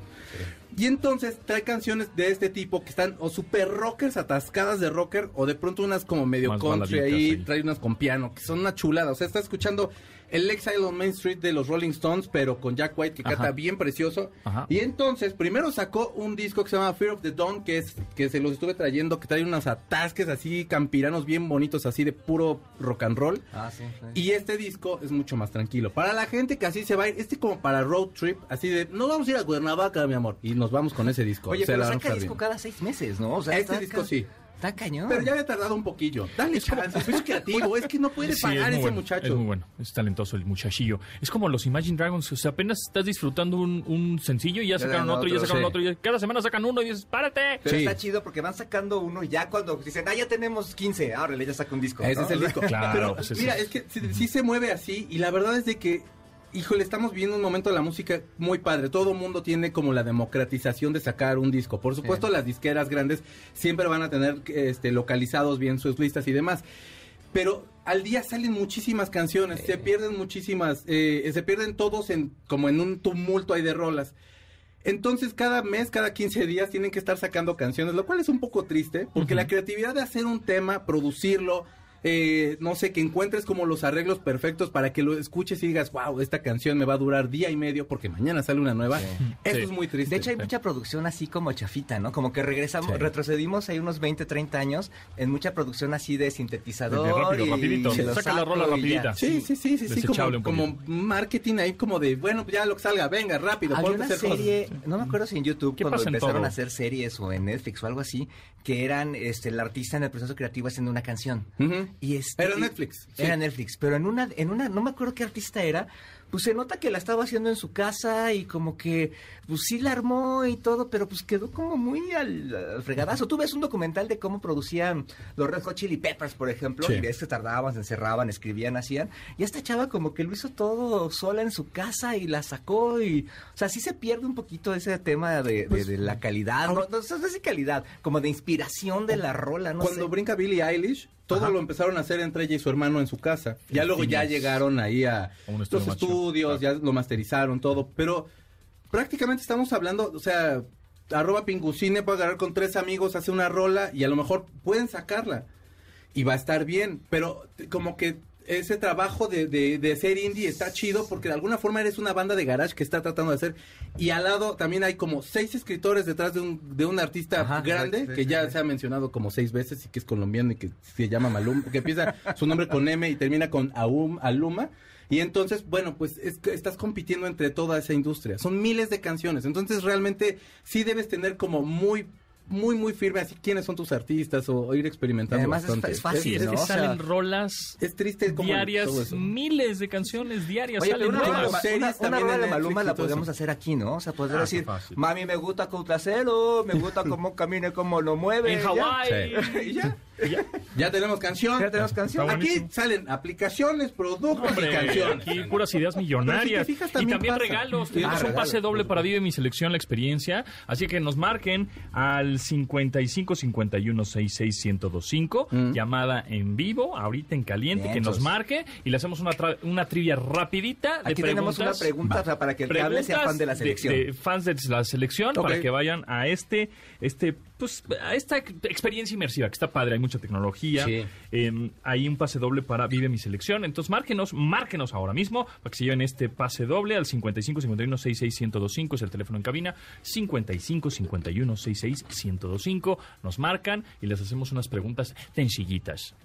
[SPEAKER 3] Y entonces trae canciones de este tipo que están o super rockers, atascadas de rocker, o de pronto unas como medio
[SPEAKER 2] Más
[SPEAKER 3] country ahí. trae unas con piano, que son una chulada. O sea, está escuchando el Exile on Main Street de los Rolling Stones, pero con Jack White, que
[SPEAKER 2] Ajá.
[SPEAKER 3] canta bien precioso.
[SPEAKER 2] Ajá.
[SPEAKER 3] Y entonces, primero sacó un disco que se llama Fear of the Dawn, que es que se los estuve trayendo, que trae unos atasques así campiranos bien bonitos, así de puro rock and roll.
[SPEAKER 4] Ah, sí. sí.
[SPEAKER 3] Y este disco es mucho más tranquilo. Para la gente que así se va a ir, este como para road trip, así de, no vamos a ir a Cuernavaca, mi amor. Y nos vamos con ese disco.
[SPEAKER 4] Oye,
[SPEAKER 3] Se
[SPEAKER 4] pero saca disco
[SPEAKER 3] bien.
[SPEAKER 4] cada seis meses, ¿no? O sea,
[SPEAKER 3] Este disco sí.
[SPEAKER 4] Está cañón.
[SPEAKER 3] Pero ya había tardado un poquillo. Dale chance, es creativo, es que no puede
[SPEAKER 2] Sí,
[SPEAKER 3] pagar
[SPEAKER 2] es
[SPEAKER 3] ese
[SPEAKER 2] bueno,
[SPEAKER 3] muchacho.
[SPEAKER 2] Es muy bueno, es talentoso el muchachillo. Es como los Imagine Dragons, o sea, apenas estás disfrutando un, un sencillo y ya
[SPEAKER 4] Ya
[SPEAKER 2] sacaron otro, y ya sacaron
[SPEAKER 3] sí.
[SPEAKER 2] otro, y cada semana sacan uno y dices, ¡párate!
[SPEAKER 4] Pero
[SPEAKER 3] Sí.
[SPEAKER 4] está chido porque van sacando uno y ya cuando dicen, ah, ya tenemos 15, ahora ya saca un disco.
[SPEAKER 3] Ese
[SPEAKER 4] ¿no?
[SPEAKER 3] es el disco.
[SPEAKER 2] Claro,
[SPEAKER 3] Pero,
[SPEAKER 2] pues
[SPEAKER 3] mira,
[SPEAKER 2] es-
[SPEAKER 3] es que sí, sí se mueve así y la verdad es de que, híjole, estamos viviendo un momento de la música muy padre. Todo mundo tiene como la democratización de sacar un disco. Por supuesto, las disqueras grandes siempre van a tener este, localizados bien sus listas y demás. Pero al día salen muchísimas canciones, se pierden muchísimas, eh, se pierden todos en como en un tumulto ahí de rolas. Entonces cada mes, cada 15 días tienen que estar sacando canciones, lo cual es un poco triste, porque la creatividad de hacer un tema, producirlo, eh, no sé, que encuentres como los arreglos perfectos para que lo escuches y digas, wow, esta canción me va a durar día y medio porque mañana sale una nueva. Eso
[SPEAKER 2] Sí.
[SPEAKER 3] es muy triste.
[SPEAKER 4] De hecho, hay mucha producción así como chafita, ¿no? Como que regresamos,
[SPEAKER 3] Sí.
[SPEAKER 4] retrocedimos ahí unos 20, 30 años en mucha producción así de sintetizador.
[SPEAKER 2] De rápido,
[SPEAKER 4] y
[SPEAKER 2] rapidito.
[SPEAKER 4] se
[SPEAKER 2] Saca la rola rapidita.
[SPEAKER 3] Sí, sí, sí, sí, como, como marketing ahí como de, bueno, ya lo que salga, venga, rápido,
[SPEAKER 4] Había
[SPEAKER 3] ponte a
[SPEAKER 4] una
[SPEAKER 3] cosas.
[SPEAKER 4] serie, no me acuerdo si en YouTube,
[SPEAKER 2] ¿Qué
[SPEAKER 4] cuando empezaron
[SPEAKER 2] todo?
[SPEAKER 4] a hacer series o en Netflix o algo así, que eran este el artista en el proceso creativo haciendo una canción. Y este,
[SPEAKER 3] Era Netflix, sí.
[SPEAKER 4] Era Netflix, pero en una, en una, no me acuerdo qué artista era, pues se nota que la estaba haciendo en su casa y como que, pues sí la armó y todo, pero pues quedó como muy al, al fregadazo. Tú ves un documental de cómo producían los Red Hot Chili Peppers, por ejemplo,
[SPEAKER 3] Sí.
[SPEAKER 4] y ves que tardaban, se encerraban, escribían, hacían, y esta chava como que lo hizo todo sola en su casa y la sacó y, o sea, sí se pierde un poquito ese tema de, de-
[SPEAKER 3] Pues,
[SPEAKER 4] de la calidad, no, no, no sé si calidad, como de inspiración de la rola, no
[SPEAKER 3] Cuando
[SPEAKER 4] sé.
[SPEAKER 3] brinca Billie Eilish, todo
[SPEAKER 4] Ajá.
[SPEAKER 3] lo empezaron a hacer entre ella y su hermano en su casa. Ya luego ya llegaron ahí a
[SPEAKER 2] A un
[SPEAKER 3] los
[SPEAKER 2] estudio más chido,
[SPEAKER 3] estudios,
[SPEAKER 2] claro.
[SPEAKER 3] ya lo masterizaron, todo. Pero prácticamente estamos hablando, o sea, arroba pingucine puede agarrar con tres amigos, hace una rola y a lo mejor pueden sacarla. y va a estar bien, pero como que ese trabajo de, de, de ser indie está chido porque de alguna forma eres una banda de garage que está tratando de hacer y al lado también hay como seis escritores detrás de un, de un artista
[SPEAKER 4] Ajá,
[SPEAKER 3] grande que
[SPEAKER 4] sí,
[SPEAKER 3] ya
[SPEAKER 4] sí.
[SPEAKER 3] se ha mencionado como seis veces y que es colombiano y que se llama Maluma, que empieza su nombre con M y termina con Aum, Aluma. Y entonces, bueno, pues es que estás compitiendo entre toda esa industria. Son miles de canciones. Entonces, realmente sí debes tener como muy, muy, muy firme así quiénes son tus artistas o, o ir experimentando.
[SPEAKER 4] Además, es
[SPEAKER 3] bastante.
[SPEAKER 4] es fácil,
[SPEAKER 2] Sí, es
[SPEAKER 4] ¿no?
[SPEAKER 2] que
[SPEAKER 4] O sea,
[SPEAKER 2] salen rolas
[SPEAKER 3] Es triste como
[SPEAKER 2] diarias,
[SPEAKER 3] todo eso.
[SPEAKER 2] miles de canciones diarias
[SPEAKER 4] Oye,
[SPEAKER 2] salen
[SPEAKER 4] pero una,
[SPEAKER 3] nuevas.
[SPEAKER 4] una- una
[SPEAKER 3] también
[SPEAKER 4] rola
[SPEAKER 3] en
[SPEAKER 4] de Maluma la podemos hacer aquí, ¿no? O sea, podría
[SPEAKER 2] Ah,
[SPEAKER 4] decir, mami, me gusta con trasero, me gusta cómo camine, cómo lo mueve.
[SPEAKER 2] En. Hawái.
[SPEAKER 4] Y ya.
[SPEAKER 3] Ya tenemos canción.
[SPEAKER 4] Ya tenemos canción.
[SPEAKER 3] Aquí salen aplicaciones, productos
[SPEAKER 2] Hombre,
[SPEAKER 3] y canciones.
[SPEAKER 2] aquí puras ideas millonarias.
[SPEAKER 3] Si
[SPEAKER 2] y
[SPEAKER 3] también pasa.
[SPEAKER 2] regalos.
[SPEAKER 3] Sí,
[SPEAKER 2] Tenemos
[SPEAKER 3] ah,
[SPEAKER 2] un pase doble para Vive mi selección, la experiencia. Así que nos marquen al 55 51 66 1025.
[SPEAKER 3] Mm.
[SPEAKER 2] Llamada en vivo, ahorita en caliente, que nos marque y le hacemos una, tra- una trivia rapidita. De
[SPEAKER 4] Aquí tenemos una
[SPEAKER 2] preguntas.
[SPEAKER 4] pregunta o sea, para que el que hable sea fan de la selección.
[SPEAKER 2] de fans de la selección para que vayan a este, este, pues, a esta experiencia inmersiva que está padre, hay mucha tecnología.
[SPEAKER 3] Sí.
[SPEAKER 2] Eh, hay un pase doble para Vive mi selección. Entonces, márquenos, márquenos ahora mismo para que se lleven este pase doble al 55 51 66 1025 es el teléfono en cabina. 55 51 66 1025 Nos marcan y les hacemos unas preguntas sencillitas.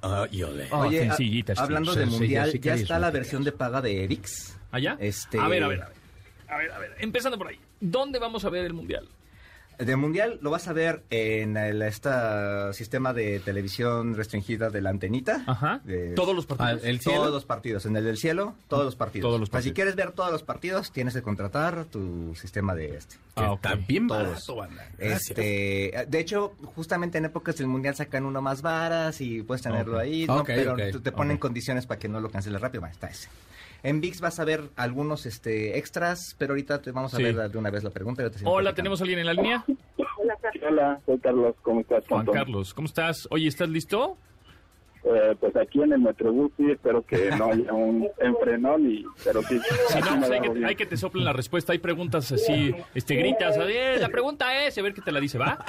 [SPEAKER 2] Oh,
[SPEAKER 4] Oye,
[SPEAKER 2] sencillitas,
[SPEAKER 4] hablando
[SPEAKER 3] Sí,
[SPEAKER 4] de mundial,
[SPEAKER 3] sí,
[SPEAKER 4] ya
[SPEAKER 3] sí,
[SPEAKER 4] está la versión de paga de VIX.
[SPEAKER 2] ¿Allá?
[SPEAKER 4] Este-
[SPEAKER 2] A ver, a ver, a ver. A ver, a ver. Empezando por ahí. ¿Dónde vamos a ver el mundial?
[SPEAKER 4] De mundial lo vas a ver en el esta sistema de televisión restringida de la antenita.
[SPEAKER 2] Ajá.
[SPEAKER 4] De-
[SPEAKER 2] Todos los partidos.
[SPEAKER 3] Ah, el cielo.
[SPEAKER 4] Todos los partidos, en el del cielo, todos los partidos.
[SPEAKER 2] Todos los
[SPEAKER 4] sea, si
[SPEAKER 2] partidos.
[SPEAKER 4] quieres ver todos los partidos, tienes que contratar tu sistema de este.
[SPEAKER 2] Ah,
[SPEAKER 4] Todos.
[SPEAKER 3] barato, banda.
[SPEAKER 4] Este, de hecho, justamente en épocas del mundial sacan uno más varas y puedes tenerlo ahí, ¿no?
[SPEAKER 3] Ok,
[SPEAKER 4] pero te ponen condiciones para que no lo canceles rápido. Bueno, está ese. En VIX vas a ver algunos este, extras, pero ahorita te vamos a
[SPEAKER 2] Sí.
[SPEAKER 4] ver de una vez la pregunta. yo te
[SPEAKER 2] Hola. ¿tenemos alguien en la línea?
[SPEAKER 11] Hola, soy Carlos, ¿cómo estás?
[SPEAKER 2] Juan
[SPEAKER 11] Antonio?
[SPEAKER 2] Carlos, ¿cómo estás? Oye, ¿estás listo?
[SPEAKER 11] Eh, pues aquí en el Metrobús sí, espero que no haya un enfrenón, y, pero sí.
[SPEAKER 2] Si no, pues hay, que,
[SPEAKER 11] bien.
[SPEAKER 2] hay que te soplen la respuesta. Hay preguntas así, este, gritas. a ver, la pregunta es, a ver qué te la dice, ¿va?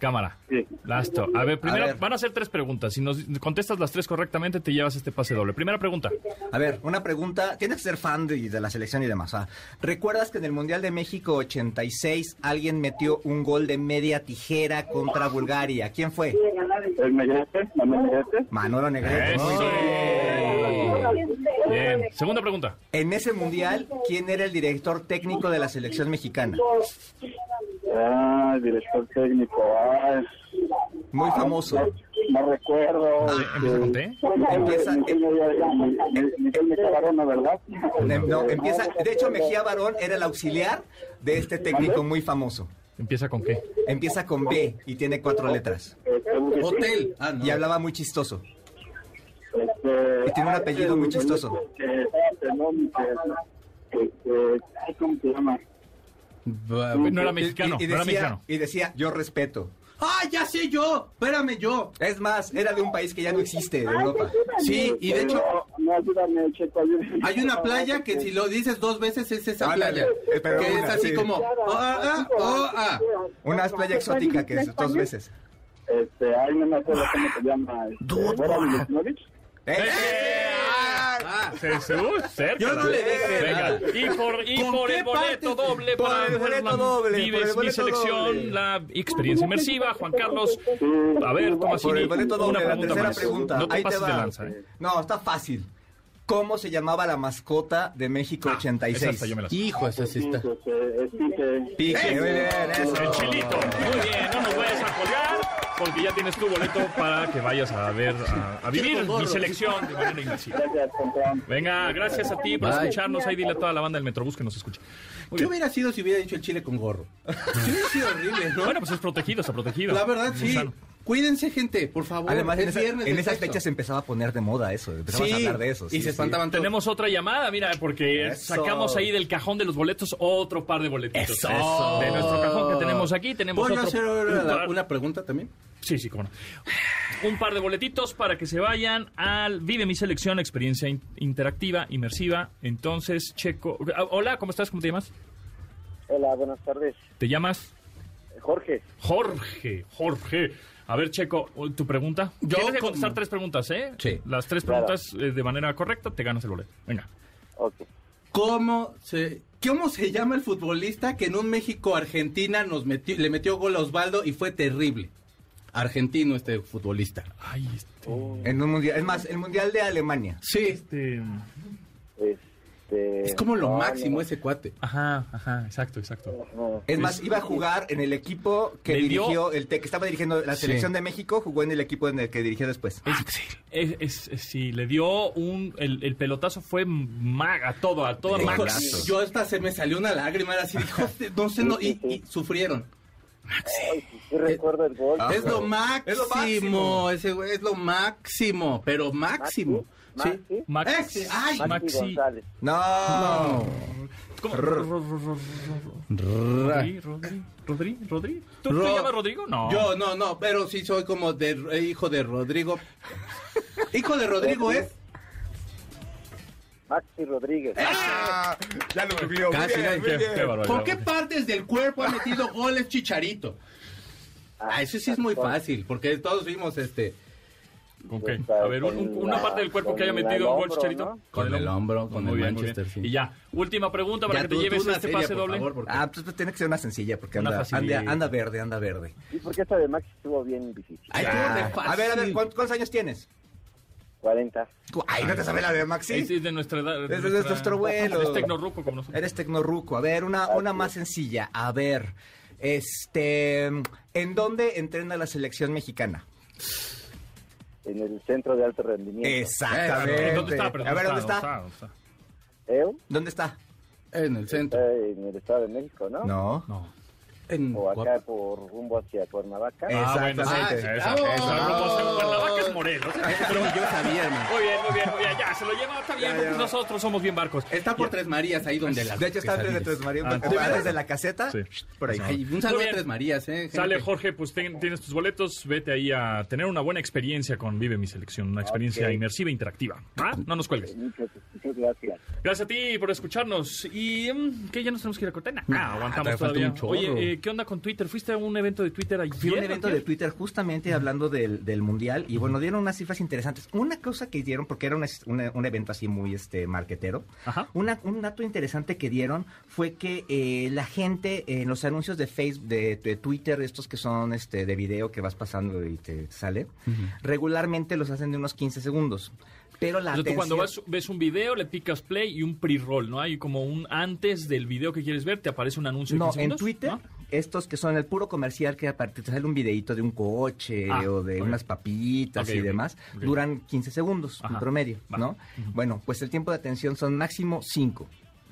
[SPEAKER 2] Cámara.
[SPEAKER 11] Sí.
[SPEAKER 2] Listo. A ver, primero
[SPEAKER 4] A ver.
[SPEAKER 2] van a ser tres preguntas. Si nos contestas las tres correctamente, te llevas este pase doble. Primera pregunta.
[SPEAKER 4] A ver, una pregunta. Tienes que ser fan de, de la selección y demás. ah. ¿Recuerdas que en el Mundial de México 86 alguien metió un gol de media tijera contra Bulgaria? ¿Quién fue?
[SPEAKER 11] ¿El Negrete? ¿Manuel Negrete?
[SPEAKER 4] Manolo Negrete.
[SPEAKER 2] Eso.
[SPEAKER 4] Bien.
[SPEAKER 2] Segunda pregunta.
[SPEAKER 4] En ese Mundial, ¿quién era el director técnico de la selección mexicana?
[SPEAKER 11] Ah, director técnico. Ah,
[SPEAKER 4] Muy famoso.
[SPEAKER 11] no, no recuerdo.
[SPEAKER 2] Empieza con T.
[SPEAKER 4] Empieza-
[SPEAKER 11] Miguel Mejía Barona, ¿verdad?
[SPEAKER 4] Em- No, empieza, de hecho, Mejía Barón era el auxiliar de este técnico muy famoso.
[SPEAKER 2] ¿Empieza con qué?
[SPEAKER 4] Empieza con B y tiene cuatro letras.
[SPEAKER 3] Hotel. Ah, no.
[SPEAKER 4] Y hablaba muy chistoso.
[SPEAKER 11] Este,
[SPEAKER 4] Y tiene un apellido muy chistoso.
[SPEAKER 11] este, ¿Cómo se llama?
[SPEAKER 2] No era
[SPEAKER 4] Y-
[SPEAKER 2] mexicano,
[SPEAKER 4] y, y
[SPEAKER 2] no era
[SPEAKER 4] decía,
[SPEAKER 2] mexicano.
[SPEAKER 4] y decía, yo respeto.
[SPEAKER 3] ¡Ah, ya sé yo! Espérame yo.
[SPEAKER 4] Es más, era de un país que ya no existe, de Europa.
[SPEAKER 3] Sí, y de hecho
[SPEAKER 11] No, ayúdame, Checo, ayúdame.
[SPEAKER 3] hay una playa que si lo dices dos veces es esa playa.
[SPEAKER 4] pero
[SPEAKER 3] que es
[SPEAKER 4] una,
[SPEAKER 3] así
[SPEAKER 4] sí.
[SPEAKER 3] como... Oh, ah, oh, ah.
[SPEAKER 4] Una playa exótica que es dos veces.
[SPEAKER 11] Este, ay, no me acuerdo cómo se llama. Este.
[SPEAKER 4] ¡Eh!
[SPEAKER 3] Ah,
[SPEAKER 2] Jesús, cerca.
[SPEAKER 3] Yo no le dije
[SPEAKER 2] Venga,
[SPEAKER 3] nada.
[SPEAKER 2] y por, y
[SPEAKER 3] ¿Con
[SPEAKER 2] por el boleto doble
[SPEAKER 4] Por
[SPEAKER 2] para
[SPEAKER 4] el boleto
[SPEAKER 2] la
[SPEAKER 4] doble, por
[SPEAKER 2] Vives mi selección,
[SPEAKER 4] doble.
[SPEAKER 2] la experiencia inmersiva. Juan Carlos, a ver, Tomasini,
[SPEAKER 4] Por el boleto doble,
[SPEAKER 2] una
[SPEAKER 4] la
[SPEAKER 2] pregunta
[SPEAKER 4] tercera
[SPEAKER 2] más.
[SPEAKER 4] pregunta.
[SPEAKER 2] No te
[SPEAKER 4] Ahí te
[SPEAKER 2] pases de
[SPEAKER 4] va.
[SPEAKER 2] lanza, ¿eh?
[SPEAKER 4] No, está fácil. ¿Cómo se llamaba la mascota de México
[SPEAKER 2] Ah, esa
[SPEAKER 4] 86?
[SPEAKER 2] hasta yo me la sé.
[SPEAKER 3] Hijo, esa sí está.
[SPEAKER 11] Es Pique.
[SPEAKER 4] Pique, muy bien, eso.
[SPEAKER 2] El chilito. Muy bien, no nos vayas a colgar porque ya tienes tu boleto para que vayas a ver, a, a vivir mi selección de manera inmersiva. Venga, gracias a ti por
[SPEAKER 3] Bye.
[SPEAKER 2] escucharnos. Ahí dile a toda la banda del Metrobús que nos escuche. Muy
[SPEAKER 3] ¿Qué
[SPEAKER 2] bien.
[SPEAKER 3] hubiera sido si hubiera dicho el chile con gorro? Sí hubiera sido horrible, ¿no?
[SPEAKER 2] Bueno, pues es protegido, está protegido.
[SPEAKER 3] La verdad, sí.
[SPEAKER 2] sano.
[SPEAKER 3] Cuídense, gente, por favor.
[SPEAKER 4] Además, en,
[SPEAKER 3] es
[SPEAKER 4] esa-
[SPEAKER 3] viernes
[SPEAKER 4] en esas
[SPEAKER 3] sexo.
[SPEAKER 4] fechas se empezaba a poner de moda eso. Empezamos
[SPEAKER 3] Sí,
[SPEAKER 4] a hablar de eso.
[SPEAKER 3] y
[SPEAKER 4] sí,
[SPEAKER 3] se
[SPEAKER 4] sí.
[SPEAKER 3] espantaban todos.
[SPEAKER 2] Tenemos otra llamada, mira, porque
[SPEAKER 4] Eso.
[SPEAKER 2] sacamos ahí del cajón de los boletos otro par de boletitos.
[SPEAKER 3] Eso.
[SPEAKER 2] De nuestro cajón que tenemos aquí, tenemos
[SPEAKER 3] ¿Puedo
[SPEAKER 2] otro
[SPEAKER 3] hacer una pregunta también?
[SPEAKER 2] Sí, sí, cómo no. Un par de boletitos para que se vayan al Vive mi selección, experiencia in- interactiva, inmersiva. Entonces, Checo. ah, Hola, ¿cómo estás? ¿Cómo te llamas?
[SPEAKER 11] Hola, buenas tardes.
[SPEAKER 2] ¿Te llamas?
[SPEAKER 11] Jorge.
[SPEAKER 2] Jorge, Jorge. A ver, Checo, tu pregunta.
[SPEAKER 3] Yo
[SPEAKER 2] Tienes que contestar tres preguntas, ¿eh?
[SPEAKER 3] Sí.
[SPEAKER 2] Las tres
[SPEAKER 11] Claro.
[SPEAKER 2] preguntas eh, de manera correcta, te ganas el boleto. Venga.
[SPEAKER 11] Ok.
[SPEAKER 3] ¿Cómo se, ¿Cómo se llama el futbolista que en un México-Argentina nos metió, le metió gol a Osvaldo y fue terrible? Argentino este futbolista.
[SPEAKER 2] Ay, este...
[SPEAKER 4] En un mundial, es más, el mundial de Alemania.
[SPEAKER 3] Sí,
[SPEAKER 2] este...
[SPEAKER 11] Este,
[SPEAKER 3] es como lo
[SPEAKER 11] no,
[SPEAKER 3] máximo
[SPEAKER 11] no,
[SPEAKER 3] ese cuate.
[SPEAKER 2] Ajá, ajá, exacto, exacto.
[SPEAKER 11] no.
[SPEAKER 4] Es más, iba a jugar en el equipo que
[SPEAKER 2] Le dio-
[SPEAKER 4] dirigió, el te- que estaba dirigiendo la
[SPEAKER 3] Sí.
[SPEAKER 4] selección de México, jugó en el equipo en el que dirigió después.
[SPEAKER 2] Es, es- es- sí, le dio un... El, el pelotazo fue ma- a todo, a toda
[SPEAKER 3] Hijo,
[SPEAKER 2] Max.
[SPEAKER 3] yo hasta se me salió una lágrima, era así, dijo, no sé, no, y, y sufrieron.
[SPEAKER 11] Ay, sí, sí recuerdo el gol.
[SPEAKER 3] es, lo máximo,
[SPEAKER 4] Es lo máximo.
[SPEAKER 3] ese güey es lo máximo, pero máximo.
[SPEAKER 11] Maxi,
[SPEAKER 3] Sí.
[SPEAKER 2] Max-
[SPEAKER 3] Ese, ay,
[SPEAKER 11] Maxi
[SPEAKER 2] Maxi.
[SPEAKER 11] González.
[SPEAKER 4] No.
[SPEAKER 2] Rodri, Rodri, Rodri, Rodri. ¿Tú
[SPEAKER 3] Ro-
[SPEAKER 2] te llamas Rodrigo? No.
[SPEAKER 3] Yo no, no, pero sí soy como de eh, hijo de Rodrigo. hijo de Rodrigo es.
[SPEAKER 11] Maxi Rodríguez.
[SPEAKER 4] Ah, ya lo googleó.
[SPEAKER 3] Casi,
[SPEAKER 4] bien,
[SPEAKER 3] qué-
[SPEAKER 4] muy bien.
[SPEAKER 2] qué barbaridad.
[SPEAKER 3] ¿Con qué partes del cuerpo ha metido goles Chicharito? Ah, eso sí es muy fácil, porque todos vimos este
[SPEAKER 2] ¿Con qué? A ver, un- un- una parte del cuerpo que haya metido un gol,
[SPEAKER 11] hombro,
[SPEAKER 2] Chicharito.
[SPEAKER 11] ¿no?
[SPEAKER 3] Con el hombro, con
[SPEAKER 2] Muy
[SPEAKER 3] el
[SPEAKER 2] bien,
[SPEAKER 3] Manchester, sí.
[SPEAKER 2] Y ya, última pregunta para
[SPEAKER 3] Ya,
[SPEAKER 2] que te
[SPEAKER 3] tú-
[SPEAKER 2] lleves este
[SPEAKER 3] seria,
[SPEAKER 2] pase
[SPEAKER 3] por
[SPEAKER 2] doble.
[SPEAKER 3] favor, porque-
[SPEAKER 4] Ah, pues, pues tiene que ser una sencilla, porque
[SPEAKER 2] Una
[SPEAKER 4] anda, anda, anda verde, anda verde.
[SPEAKER 11] Sí, porque esta de Maxi estuvo bien difícil.
[SPEAKER 3] Ay,
[SPEAKER 4] Ah, a ver, a ver. ¿cuántos, cuántos años tienes?
[SPEAKER 11] 40.
[SPEAKER 4] Ay, no te sabes la de Maxi.
[SPEAKER 2] Es de nuestra edad.
[SPEAKER 4] Es de nuestro vuelo.
[SPEAKER 2] Es tecnorruco como nosotros.
[SPEAKER 4] Eres tecnorruco. A ver, una, una más sencilla. A ver, este, ¿en dónde entrena la selección mexicana?
[SPEAKER 11] En el centro de alto rendimiento.
[SPEAKER 4] Exactamente.
[SPEAKER 2] ¿Dónde está? Pero
[SPEAKER 4] A ver, ¿dónde está?
[SPEAKER 2] ¿Dónde está?
[SPEAKER 11] ¿Eu?
[SPEAKER 4] ¿Dónde está?
[SPEAKER 3] En el centro.
[SPEAKER 11] Está en el Estado de México, ¿no?
[SPEAKER 4] No.
[SPEAKER 2] No.
[SPEAKER 3] En
[SPEAKER 11] O acá por rumbo hacia Cuernavaca.
[SPEAKER 2] Ah, bueno, sí.
[SPEAKER 4] Exactamente.
[SPEAKER 2] Esa,
[SPEAKER 3] ¡Bravo!
[SPEAKER 2] esa. Rumbo hacia Cuernavaca es Morelos.
[SPEAKER 3] Pero yo sabía, hermano.
[SPEAKER 2] Muy bien, muy bien, muy bien. Ya, se lo lleva, está bien, porque nosotros somos bien barcos.
[SPEAKER 3] Está por Tres Marías, ahí donde la.
[SPEAKER 4] De hecho, está antes de Tres Marías,
[SPEAKER 2] Ah,
[SPEAKER 4] antes
[SPEAKER 2] ¿de
[SPEAKER 4] de la caseta.
[SPEAKER 2] Sí.
[SPEAKER 4] Por ahí.
[SPEAKER 3] Ay, un saludo a Tres Marías, eh. gente.
[SPEAKER 2] Sale Jorge, pues ten- tienes tus boletos, vete ahí a tener una buena experiencia con Vive mi selección, una experiencia inmersiva e interactiva. ¿Ah? No nos cuelgues.
[SPEAKER 11] Muchas, muchas gracias.
[SPEAKER 2] Gracias a ti por escucharnos. ¿Y mm, qué? ¿Ya nos tenemos que ir a cortena?
[SPEAKER 3] Nah,
[SPEAKER 2] Ah, aguantamos
[SPEAKER 3] todavía.
[SPEAKER 2] Oye, eh, ¿qué onda con Twitter? ¿Fuiste a un evento de Twitter ayer?
[SPEAKER 4] Fui a un evento
[SPEAKER 2] ¿o
[SPEAKER 4] de? Twitter justamente hablando del, del mundial y bueno, dieron unas cifras interesantes. Una cosa que dieron, porque era un, es- una- un evento así muy este marquetero,
[SPEAKER 2] Ajá.
[SPEAKER 4] una- un dato interesante que dieron fue que eh, la gente en los anuncios de Facebook, de, de Twitter, estos que son este de video que vas pasando y te sale, regularmente los hacen de unos 15 segundos. Pero la
[SPEAKER 2] O sea, tú cuando vas- ves un video, le picas play y un pre-roll, ¿no? Hay como un antes del video que quieres ver, te aparece un anuncio de
[SPEAKER 4] No,
[SPEAKER 2] 15
[SPEAKER 4] en Twitter,
[SPEAKER 2] ¿no?
[SPEAKER 4] Estos que son el puro comercial que aparte te sale un videito de un coche
[SPEAKER 2] Ah,
[SPEAKER 4] o de unas papitas y demás, duran 15 segundos
[SPEAKER 2] Ajá,
[SPEAKER 4] en promedio,
[SPEAKER 2] va.
[SPEAKER 4] ¿no? Bueno, pues el tiempo de atención son máximo 5.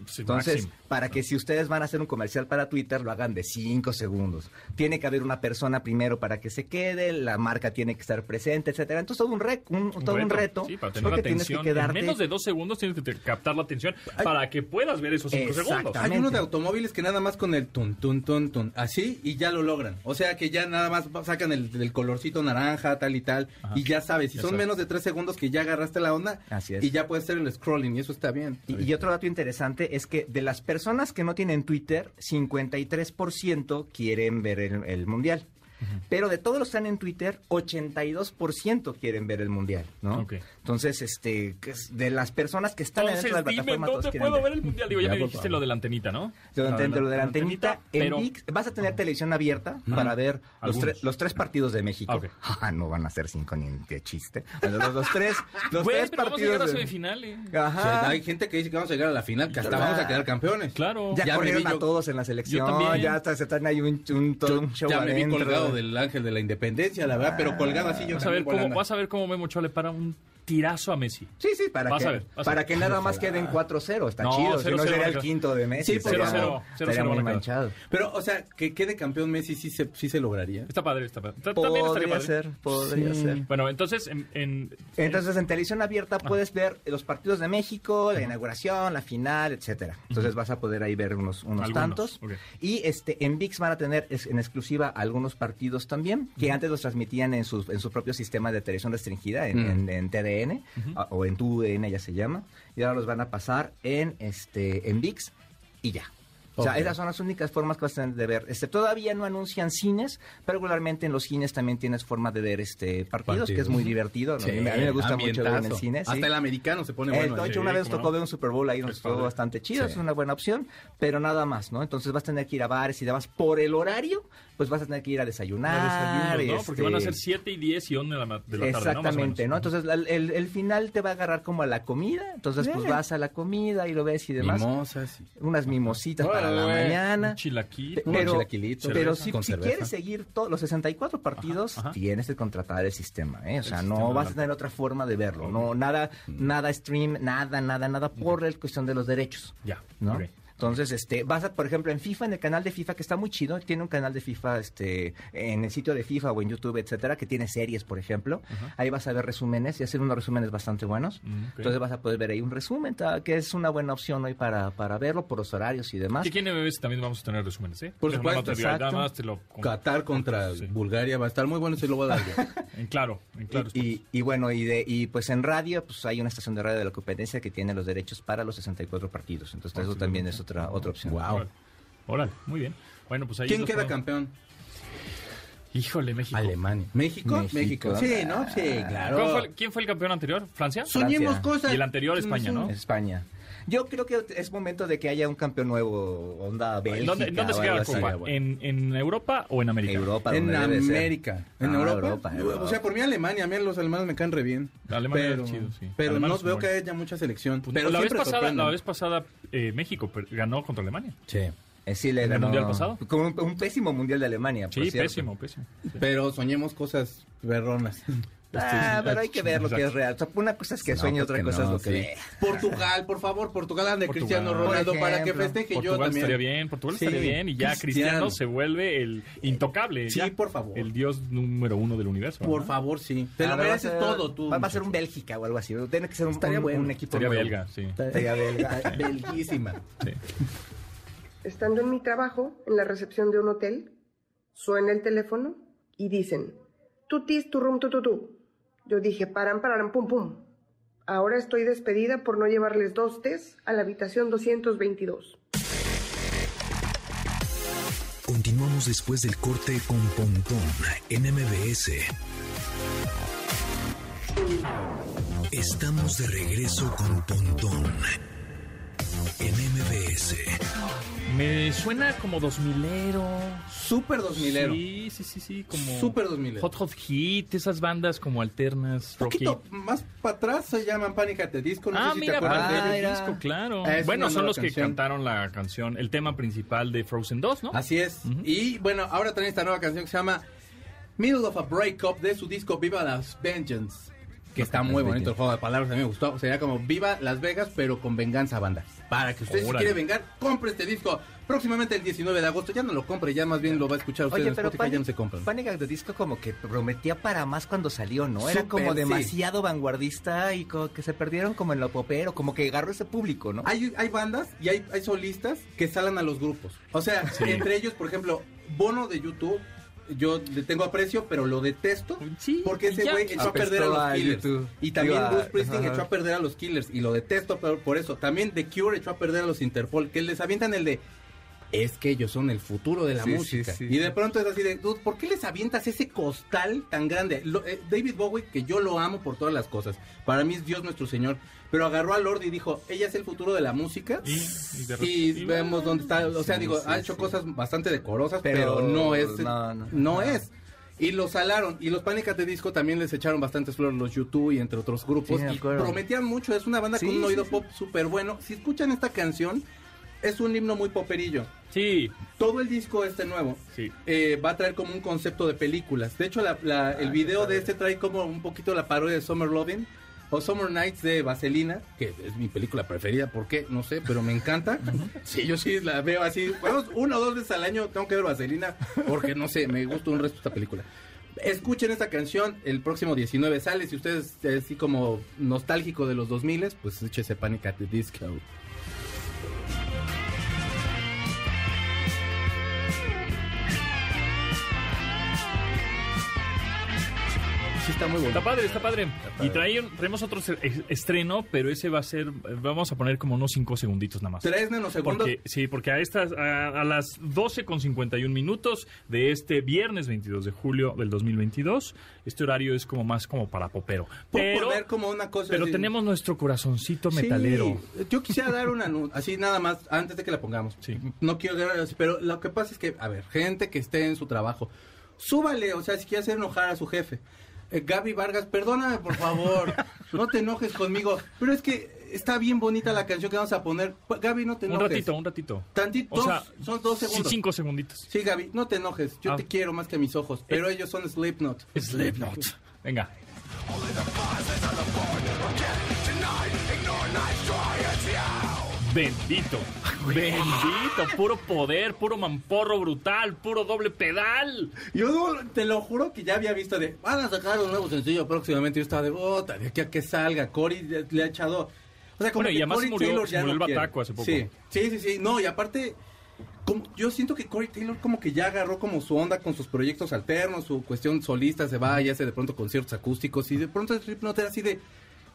[SPEAKER 2] Sí,
[SPEAKER 4] Entonces,
[SPEAKER 2] máximo.
[SPEAKER 4] Para que si ustedes van a hacer un comercial para Twitter, lo hagan de 5 segundos. Tiene que haber una persona primero para que se quede, la marca tiene que estar presente, etcétera. Entonces, todo un, rec- un, todo un reto.
[SPEAKER 2] Sí, para tener
[SPEAKER 4] que
[SPEAKER 2] atención.
[SPEAKER 4] quedarte...
[SPEAKER 2] En menos de dos segundos tienes que captar la atención para que puedas ver esos cinco segundos.
[SPEAKER 4] Exactamente.
[SPEAKER 3] Hay uno de automóviles que nada más con el tun, tun, tun, tun, así y ya lo logran. O sea que ya nada más sacan el, el colorcito naranja, tal y tal,
[SPEAKER 2] Ajá.
[SPEAKER 3] y ya sabes, si
[SPEAKER 2] Ya
[SPEAKER 3] son
[SPEAKER 2] sabes.
[SPEAKER 3] menos de tres segundos que ya agarraste la onda,
[SPEAKER 4] Así es.
[SPEAKER 3] y ya puedes hacer el scrolling, y eso está bien.
[SPEAKER 4] Y, y otro dato interesante es que de las personas que no tienen Twitter, 53% quieren ver el mundial. Pero de todos los que están en Twitter, 82% quieren ver el mundial, ¿no? Entonces, este, de las personas que están
[SPEAKER 2] Entonces,
[SPEAKER 4] dentro de la
[SPEAKER 2] dime
[SPEAKER 4] plataforma, todos
[SPEAKER 2] dónde
[SPEAKER 4] quieren
[SPEAKER 2] puedo ver el mundial. Digo, ya,
[SPEAKER 3] Ya,
[SPEAKER 2] me dijiste lo de la antenita, ¿no? La-
[SPEAKER 4] de la
[SPEAKER 2] la
[SPEAKER 4] antenita, en
[SPEAKER 2] pero-
[SPEAKER 4] VIX vas a tener televisión abierta para ver los, tre- los tres partidos de México.
[SPEAKER 2] Ah.
[SPEAKER 4] Ah, no van a ser cinco ni de chiste. Bueno, Los, los tres, los
[SPEAKER 2] Güey,
[SPEAKER 4] tres
[SPEAKER 2] pero vamos a llegar a
[SPEAKER 4] partidos. de-
[SPEAKER 2] semifinales.
[SPEAKER 3] O sea,
[SPEAKER 4] Ajá.
[SPEAKER 3] hay gente que dice que vamos a llegar a la final, que hasta
[SPEAKER 4] Ya.
[SPEAKER 3] vamos a quedar campeones.
[SPEAKER 2] Claro.
[SPEAKER 4] Ya,
[SPEAKER 3] Ya
[SPEAKER 4] corrieron a todos en la selección,
[SPEAKER 2] también.
[SPEAKER 4] ya hasta se están ahí un, un, todo un show
[SPEAKER 3] ya me vi
[SPEAKER 4] adentro.
[SPEAKER 3] Del ángel de la independencia, la verdad, pero colgado así yo
[SPEAKER 2] Vas a, ver cómo, vas a ver cómo Memo Ochoa le para un tirazo a Messi.
[SPEAKER 4] Sí, sí, para
[SPEAKER 2] Vas
[SPEAKER 4] que,
[SPEAKER 2] a ver,
[SPEAKER 4] para
[SPEAKER 2] ver.
[SPEAKER 4] que nada más queden 4-0, está
[SPEAKER 2] No,
[SPEAKER 4] chido, si
[SPEAKER 2] 0-0
[SPEAKER 4] no sería el quinto de Messi,
[SPEAKER 3] Sí,
[SPEAKER 4] estaría,
[SPEAKER 2] 0-0,
[SPEAKER 4] estaría
[SPEAKER 2] 0-0
[SPEAKER 4] muy manchado.
[SPEAKER 3] Pero, o sea, que quede campeón Messi sí se, sí se lograría.
[SPEAKER 2] Está padre, está padre. Ta- También estaría
[SPEAKER 4] Podría
[SPEAKER 2] padre.
[SPEAKER 4] ser, podría
[SPEAKER 3] Sí.
[SPEAKER 4] ser.
[SPEAKER 2] Bueno, entonces, en, en-
[SPEAKER 4] Entonces en televisión abierta
[SPEAKER 2] Ah.
[SPEAKER 4] puedes ver los partidos de México, la inauguración, la final, etcétera. Entonces vas a poder ahí ver unos, unos
[SPEAKER 2] Algunos,
[SPEAKER 4] tantos. Y este en VIX van a tener en exclusiva algunos partidos también, que antes los transmitían en su, en su propio sistema de televisión restringida, en,
[SPEAKER 3] Mm.
[SPEAKER 4] en- en O en TUDN ya se llama, y ahora los van a pasar en este en VIX y ya. O sea, esas son las únicas formas que vas a tener de ver. Este, todavía no anuncian cines, pero regularmente en los cines también tienes forma de ver este partidos, que es muy divertido. ¿no?
[SPEAKER 3] Sí,
[SPEAKER 4] a, mí, me gusta mucho ver en el cine. sí.
[SPEAKER 3] Hasta el americano se pone
[SPEAKER 4] Eh,
[SPEAKER 3] bueno.
[SPEAKER 4] de hecho, una vez tocó
[SPEAKER 2] no.
[SPEAKER 4] ver un Super Bowl ahí, nos bastante chido, es una buena opción, pero nada más, ¿no? Entonces vas a tener que ir a bares y demás. Por el horario, pues vas a tener que ir a desayunar.
[SPEAKER 2] Desayunos, ¿no?
[SPEAKER 4] este,
[SPEAKER 2] Porque van a ser 7 y 10 y 1 de la, de
[SPEAKER 4] Exactamente. ¿no? Entonces la- el, el final te va a agarrar como a la comida, entonces pues
[SPEAKER 3] Eh.
[SPEAKER 4] vas a la comida y lo ves y demás.
[SPEAKER 3] Mimosas.
[SPEAKER 4] Unas mimositas para la
[SPEAKER 3] Órale.
[SPEAKER 4] mañana.
[SPEAKER 2] Un chilaquil.
[SPEAKER 4] Pero,
[SPEAKER 3] chilaquilitos,
[SPEAKER 4] pero
[SPEAKER 3] cerveza,
[SPEAKER 4] si, quieres seguir todos los 64 partidos,
[SPEAKER 2] Ajá, ajá.
[SPEAKER 4] tienes que contratar el sistema, ¿eh? O sea, no vas
[SPEAKER 2] la-
[SPEAKER 4] a tener otra forma de verlo, no nada nada stream, nada nada nada por la cuestión de los derechos.
[SPEAKER 2] Ya,
[SPEAKER 4] ¿no? Entonces, este, vas a, por ejemplo, en FIFA, en el canal de FIFA, que está muy chido, tiene un canal de FIFA, este, en el sitio de FIFA o en YouTube, etcétera, que tiene series, por ejemplo. Ahí vas a ver resúmenes y hacer unos resúmenes bastante buenos.
[SPEAKER 2] Mm.
[SPEAKER 4] Entonces vas a poder ver ahí un resumen, que es una buena opción hoy para, para verlo por los horarios y demás.
[SPEAKER 2] Que aquí en MBS también vamos a tener resúmenes, ¿eh?
[SPEAKER 3] Por supuesto,
[SPEAKER 2] lo...
[SPEAKER 3] Qatar contra
[SPEAKER 2] Sí.
[SPEAKER 3] Bulgaria va a estar muy bueno, se lo voy a dar yo.
[SPEAKER 2] En claro, en claro.
[SPEAKER 4] Y, y- y bueno, y, de, y pues en radio, pues hay una estación de radio de la competencia que tiene los derechos para los 64 partidos. Entonces eso también es otra otra opción.
[SPEAKER 3] Wow.
[SPEAKER 2] Órale. Órale, muy bien. Bueno, pues ahí...
[SPEAKER 3] ¿Quién queda
[SPEAKER 2] podemos-
[SPEAKER 3] campeón?
[SPEAKER 2] Híjole, México.
[SPEAKER 3] Alemania. ¿México?
[SPEAKER 4] México.
[SPEAKER 3] México. Sí, ¿no? Sí,
[SPEAKER 2] ¿Cuál
[SPEAKER 3] claro.
[SPEAKER 2] fue el- ¿Quién fue el campeón anterior? ¿Francia?
[SPEAKER 3] Soñemos
[SPEAKER 4] Francia.
[SPEAKER 3] cosas.
[SPEAKER 2] Y el anterior, España, ¿no?
[SPEAKER 4] España. Yo creo que es momento de que haya un campeón nuevo, onda Bélgica.
[SPEAKER 2] ¿Dónde, dónde se queda la. Copa? ¿En, ¿En Europa o en América?
[SPEAKER 4] Europa,
[SPEAKER 3] En. América. ¿En
[SPEAKER 4] Ah,
[SPEAKER 3] Europa?
[SPEAKER 4] Europa, Europa.
[SPEAKER 3] O sea, por mí Alemania. A mí los alemanes me caen re bien.
[SPEAKER 2] Alemania
[SPEAKER 3] pero,
[SPEAKER 2] es chido, sí.
[SPEAKER 3] Pero no veo que haya mucha selección.
[SPEAKER 2] Pues,
[SPEAKER 3] pero
[SPEAKER 2] la, vez pasada, la vez pasada eh, México ganó contra Alemania.
[SPEAKER 3] Sí.
[SPEAKER 4] Eh, sí, le
[SPEAKER 2] ¿En el
[SPEAKER 4] ganó-
[SPEAKER 2] mundial pasado?
[SPEAKER 4] Con un, un pésimo mundial de Alemania. por
[SPEAKER 2] Sí,
[SPEAKER 4] cierto.
[SPEAKER 2] pésimo, pésimo.
[SPEAKER 3] Pero soñemos cosas berronas.
[SPEAKER 4] Ah, pero hay que ver lo que es real. O sea, una cosa es que
[SPEAKER 3] No,
[SPEAKER 4] sueñe,
[SPEAKER 3] ¿por
[SPEAKER 4] otra cosa es lo que
[SPEAKER 3] Sí.
[SPEAKER 4] ve.
[SPEAKER 3] Portugal, por favor, Portugal ande
[SPEAKER 2] Portugal.
[SPEAKER 3] Cristiano Ronaldo para que festeje yo
[SPEAKER 2] Portugal
[SPEAKER 3] también.
[SPEAKER 2] estaría bien, Portugal
[SPEAKER 3] Sí.
[SPEAKER 2] estaría bien y ya Cristiano,
[SPEAKER 3] Cristiano.
[SPEAKER 2] se vuelve el intocable.
[SPEAKER 3] Sí,
[SPEAKER 2] ya.
[SPEAKER 3] por favor.
[SPEAKER 2] El dios número uno del universo.
[SPEAKER 3] Por
[SPEAKER 2] ¿no?
[SPEAKER 3] favor, sí. Te
[SPEAKER 4] Ah,
[SPEAKER 3] lo
[SPEAKER 4] va a
[SPEAKER 3] mereces
[SPEAKER 4] ser-
[SPEAKER 3] todo tú.
[SPEAKER 4] Va, a ser un Bélgica o algo así. Tiene que ser un,
[SPEAKER 3] Estaría
[SPEAKER 4] un-
[SPEAKER 3] bueno.
[SPEAKER 4] un equipo
[SPEAKER 2] Sería belga, sí.
[SPEAKER 4] Sería belga.
[SPEAKER 3] Belguísima.
[SPEAKER 2] sí.
[SPEAKER 12] Estando en mi trabajo, en la recepción de un hotel, suena el teléfono y dicen, tutis, turrum, tututú. Yo dije, paran, paran, pum, pum. Ahora estoy despedida por no llevarles dos tés a la habitación 222.
[SPEAKER 1] Continuamos después del corte con Pontón en MBS. Estamos de regreso con Pontón MBS.
[SPEAKER 2] Me suena como dos milero.
[SPEAKER 3] Súper dos milero.
[SPEAKER 2] Sí, sí, sí, sí. Como
[SPEAKER 3] Súper dos milero.
[SPEAKER 2] Hot Hot Hit, esas bandas como alternas,
[SPEAKER 3] Un
[SPEAKER 2] rocky.
[SPEAKER 3] poquito más para atrás se llaman Panic at the Disco. No
[SPEAKER 2] ah,
[SPEAKER 3] sé si
[SPEAKER 2] mira,
[SPEAKER 3] te acuerdas de
[SPEAKER 2] disco, claro.
[SPEAKER 3] Es
[SPEAKER 2] bueno, son los que cantaron la canción, el tema principal de Frozen 2, ¿no?
[SPEAKER 3] Así es. Y bueno, ahora también esta nueva canción que se llama Middle of a Breakup de su disco Viva Las Vengeance. Que está muy bonito el juego de palabras, a mí me gustó. Sería como Viva Las Vegas, pero con venganza banda. Para que usted si
[SPEAKER 2] Órale.
[SPEAKER 3] quiere vengar, compre este disco. Próximamente el 19 de agosto. Ya no lo compre, ya más bien lo va a escuchar usted
[SPEAKER 4] Oye,
[SPEAKER 3] en
[SPEAKER 4] pero
[SPEAKER 3] Spotify, ya no se compran.
[SPEAKER 4] Panic at the Disco como que prometía para más cuando salió, ¿no? Era
[SPEAKER 3] Súper,
[SPEAKER 4] como
[SPEAKER 3] sí.
[SPEAKER 4] demasiado vanguardista y como que se perdieron como en lo popero, como que agarró ese público, ¿no?
[SPEAKER 3] Hay, hay bandas y hay, hay solistas que salen a los grupos. O sea,
[SPEAKER 2] Sí.
[SPEAKER 3] entre ellos, por ejemplo, Bono de YouTube. Yo le tengo aprecio, pero lo detesto.
[SPEAKER 2] Sí,
[SPEAKER 3] Porque ese güey echó a perder a los
[SPEAKER 4] a
[SPEAKER 3] Killers. Y también
[SPEAKER 4] Iba-
[SPEAKER 3] Bruce Springsteen
[SPEAKER 4] ajá.
[SPEAKER 3] echó a perder a los Killers. Y lo detesto pero por eso. También The Cure echó a perder a los Interpol. Que les avientan el de. Es que ellos son el futuro de la
[SPEAKER 4] Sí,
[SPEAKER 3] música.
[SPEAKER 4] sí, sí.
[SPEAKER 3] Y de pronto es así de, dude, ¿por qué les avientas ese costal tan grande? Lo- eh, David Bowie, que yo lo amo por todas las cosas. Para mí es Dios nuestro Señor. Pero agarró a Lord y dijo, ella es el futuro de la música.
[SPEAKER 2] Y, y de
[SPEAKER 3] Y
[SPEAKER 2] repente-
[SPEAKER 3] vemos dónde está, o sea,
[SPEAKER 4] Sí,
[SPEAKER 3] digo,
[SPEAKER 4] sí,
[SPEAKER 3] ha hecho
[SPEAKER 4] sí.
[SPEAKER 3] cosas bastante decorosas,
[SPEAKER 4] Pero
[SPEAKER 3] pero, no es,
[SPEAKER 4] no,
[SPEAKER 3] no,
[SPEAKER 4] no.
[SPEAKER 3] es. Y lo salaron, y los Panic! at the Disco también les echaron bastantes flores los YouTube y entre otros grupos,
[SPEAKER 4] Sí, de
[SPEAKER 3] y prometían mucho, es una banda
[SPEAKER 4] Sí,
[SPEAKER 3] con un oído
[SPEAKER 4] sí.
[SPEAKER 3] pop súper bueno. Si escuchan esta canción, es un himno muy poperillo.
[SPEAKER 2] Sí,
[SPEAKER 3] Todo el disco este nuevo
[SPEAKER 2] sí.
[SPEAKER 3] eh, va a traer como un concepto de películas. De hecho, la- la- el video de este trae como un poquito la parodia de Summer Loving o Summer Nights de Vaselina, que es mi película preferida, ¿por qué? No sé, pero me encanta. Sí, yo sí la veo así. Bueno, una o dos veces al año tengo que ver Vaselina, porque no sé, me gusta un resto esta película. Escuchen esta canción, el próximo 19 sale. Si ustedes es así como nostálgico de los 2000, pues échese Panic at the Disco. Sí está muy bueno.
[SPEAKER 2] Está padre, está padre. Y trae, traemos otro estreno, pero ese va a ser, vamos a poner como unos 5 segunditos nada más.
[SPEAKER 3] Tres nanosegundos.
[SPEAKER 2] Porque, sí, porque a estas a, a las 12 con 51 minutos de este viernes 22 de julio del 2022, este horario es como más como para popero. Pero,
[SPEAKER 3] poner como una cosa
[SPEAKER 2] pero
[SPEAKER 3] así.
[SPEAKER 2] tenemos nuestro corazoncito
[SPEAKER 3] Sí,
[SPEAKER 2] metalero.
[SPEAKER 3] yo quisiera dar una así nada más antes de que la pongamos.
[SPEAKER 2] Sí.
[SPEAKER 3] No quiero pero lo que pasa es que, a ver, gente que esté en su trabajo, súbale, o sea, si quiere hacer enojar a su jefe. Eh, Gaby Vargas, perdóname por favor, no te enojes conmigo, pero es que está bien bonita la canción que vamos a poner. Pa- Gaby, no te
[SPEAKER 2] Un
[SPEAKER 3] enojes.
[SPEAKER 2] ratito, un ratito.
[SPEAKER 3] Tantito,
[SPEAKER 2] O sea,
[SPEAKER 3] son dos
[SPEAKER 2] sí,
[SPEAKER 3] segundos.
[SPEAKER 2] cinco segunditos.
[SPEAKER 3] Sí, Gaby, no te enojes, yo
[SPEAKER 2] Ah.
[SPEAKER 3] te quiero más que mis ojos, pero ellos son Slipknot.
[SPEAKER 2] Slipknot. Venga. Bendito, bendito, puro poder, puro mamporro brutal, puro doble pedal.
[SPEAKER 3] Yo no- te lo juro que ya había visto de van a sacar un nuevo sencillo próximamente. Yo estaba de bota, de aquí a que salga. Cory le, ha echado. O sea, como
[SPEAKER 2] Bueno, y
[SPEAKER 3] que
[SPEAKER 2] además
[SPEAKER 3] Corey
[SPEAKER 2] murió-
[SPEAKER 3] Taylor ya
[SPEAKER 2] murió
[SPEAKER 3] no
[SPEAKER 2] el bataco hace poco.
[SPEAKER 3] Sí, sí, sí, sí. No, y aparte, como, yo siento que Corey Taylor como que ya agarró como su onda con sus proyectos alternos, su cuestión solista, se va y hace de pronto conciertos acústicos. Y de pronto el Slipknot era así de.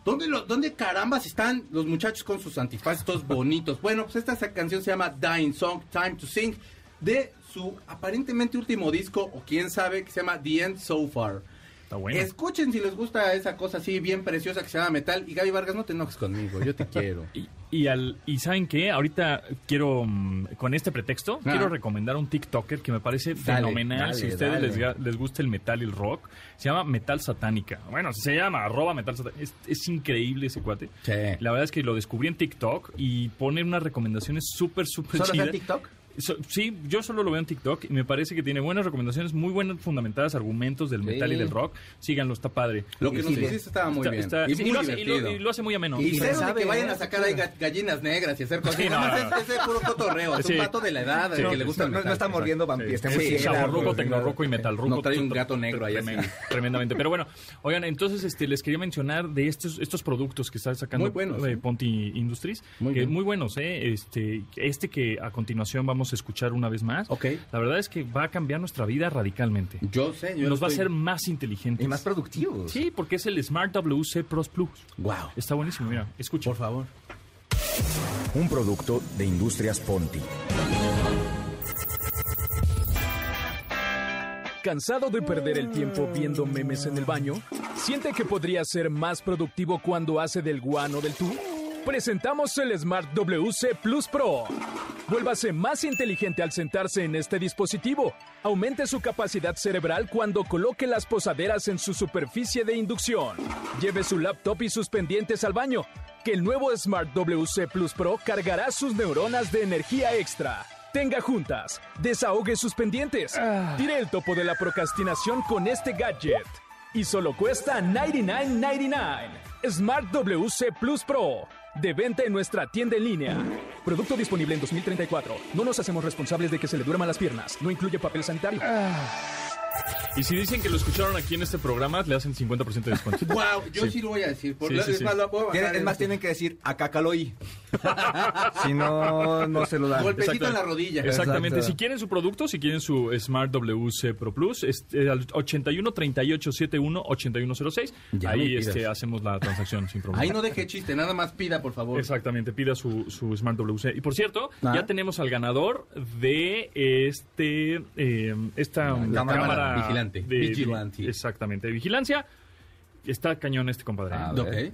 [SPEAKER 3] ¿Dónde, ¿Dónde carambas están los muchachos con sus antifaces bonitos? Bueno, pues esta canción se llama Dying Song, Time to Sing, de su aparentemente último disco, o quién sabe, que se llama The End So Far.
[SPEAKER 2] Está bueno.
[SPEAKER 3] Escuchen si les gusta esa cosa así bien preciosa que se llama metal. Y Gaby Vargas, no te enojes conmigo, yo te quiero.
[SPEAKER 2] Y, y al, y ¿saben qué? Ahorita quiero, mm, con este pretexto,
[SPEAKER 3] Ah.
[SPEAKER 2] quiero recomendar un TikToker que me parece
[SPEAKER 3] Dale,
[SPEAKER 2] fenomenal.
[SPEAKER 3] dale,
[SPEAKER 2] si a ustedes les, les gusta el metal y el rock, se llama Metal Satánica. Bueno, se llama arroba Metal Satánica. Es, es increíble ese cuate.
[SPEAKER 3] Sí.
[SPEAKER 2] La verdad es que lo descubrí en TikTok y pone unas recomendaciones súper, súper
[SPEAKER 4] ¿Solo está
[SPEAKER 2] chidas.
[SPEAKER 4] TikTok?
[SPEAKER 2] So- sí, yo solo lo veo en TikTok y me parece que tiene buenas recomendaciones, muy buenas fundamentadas argumentos del metal y del rock. Síganlo, está padre.
[SPEAKER 3] Lo que nos
[SPEAKER 4] sí,
[SPEAKER 3] pusiste estaba muy
[SPEAKER 2] Está-
[SPEAKER 3] bien.
[SPEAKER 2] está-
[SPEAKER 3] y
[SPEAKER 2] sí,
[SPEAKER 3] muy
[SPEAKER 2] lo hace, y, lo,
[SPEAKER 3] divertido.
[SPEAKER 2] y lo hace muy ameno.
[SPEAKER 3] Y
[SPEAKER 4] Y
[SPEAKER 3] cero de
[SPEAKER 4] sabe,
[SPEAKER 3] que vayan a sacar ahí ga- gallinas negras y hacer cosas.
[SPEAKER 2] Sí, no,
[SPEAKER 3] más
[SPEAKER 2] no.
[SPEAKER 3] es, es puro cotorreo. Es
[SPEAKER 2] Sí.
[SPEAKER 3] un vato de la edad
[SPEAKER 2] Sí.
[SPEAKER 3] que le gusta
[SPEAKER 4] No,
[SPEAKER 3] el
[SPEAKER 4] no,
[SPEAKER 3] metal.
[SPEAKER 4] no está mordiendo vampiros, está muy
[SPEAKER 2] Sí, chavorruco,
[SPEAKER 4] pues,
[SPEAKER 2] tecnorruco y metal
[SPEAKER 3] No trae un gato negro ahí
[SPEAKER 2] Tremendamente. Pero bueno, oigan, entonces este les quería mencionar de estos estos productos que está sacando
[SPEAKER 3] Muy buenos,
[SPEAKER 2] eh,
[SPEAKER 3] ¿eh?
[SPEAKER 2] Ponti Industries,
[SPEAKER 3] Muy
[SPEAKER 2] que
[SPEAKER 3] bien.
[SPEAKER 2] muy buenos, eh. Este este que a continuación vamos a escuchar una vez más.
[SPEAKER 3] Ok.
[SPEAKER 2] La verdad es que va a cambiar nuestra vida radicalmente.
[SPEAKER 3] Yo sé, yo
[SPEAKER 2] Nos va a hacer más inteligentes.
[SPEAKER 4] Y más productivos.
[SPEAKER 2] Sí, porque es el Smart WC Pros Plus.
[SPEAKER 3] Wow.
[SPEAKER 2] Está buenísimo, mira, escucha.
[SPEAKER 3] Por favor.
[SPEAKER 7] Un producto de Industrias Ponti.
[SPEAKER 8] ¿Cansado de perder el tiempo viendo memes en el baño? ¿Siente que podría ser más productivo cuando hace del guano del tú? Presentamos el Smart WC Plus Pro. Vuélvase más inteligente al sentarse en este dispositivo. Aumente su capacidad cerebral cuando coloque las posaderas en su superficie de inducción. Lleve su laptop y sus pendientes al baño, que el nuevo Smart WC Plus Pro cargará sus neuronas de energía extra. Tenga juntas, desahogue sus pendientes. Tire el topo de la procrastinación con este gadget. Y solo cuesta $99.99. Smart WC Plus Pro. De venta en nuestra tienda en línea. Producto disponible en 2034. No nos hacemos responsables de que se le duerman las piernas. No incluye papel sanitario.
[SPEAKER 2] Y si dicen que lo escucharon aquí en este programa, le hacen 50% de descuento.
[SPEAKER 3] Wow, yo sí.
[SPEAKER 2] Sí.
[SPEAKER 3] lo voy a decir. Por
[SPEAKER 2] Sí,
[SPEAKER 3] la-
[SPEAKER 2] sí,
[SPEAKER 3] es
[SPEAKER 2] sí.
[SPEAKER 3] más, lo puedo
[SPEAKER 4] Tienen-
[SPEAKER 3] bajar
[SPEAKER 4] es más, tienen que decir Acacaloy. si no, no se lo dan.
[SPEAKER 3] Golpecito en la rodilla.
[SPEAKER 2] Exactamente.
[SPEAKER 4] Exacto.
[SPEAKER 2] Si quieren su producto, si quieren su Smart WC Pro Plus, es eh, al 81 38 71 8106.
[SPEAKER 3] Ya
[SPEAKER 2] Ahí este, hacemos la transacción sin problema.
[SPEAKER 3] Ahí no deje chiste, nada más pida, por favor.
[SPEAKER 2] Exactamente, pida su, su Smart WC. Y por cierto,
[SPEAKER 3] Ah.
[SPEAKER 2] ya tenemos al ganador de este eh, esta
[SPEAKER 3] La
[SPEAKER 2] cámara,
[SPEAKER 3] cámara vigilante,
[SPEAKER 2] de-
[SPEAKER 3] vigilante.
[SPEAKER 2] exactamente, de vigilancia. Está cañón este compadre.
[SPEAKER 4] Ah,
[SPEAKER 3] Ok.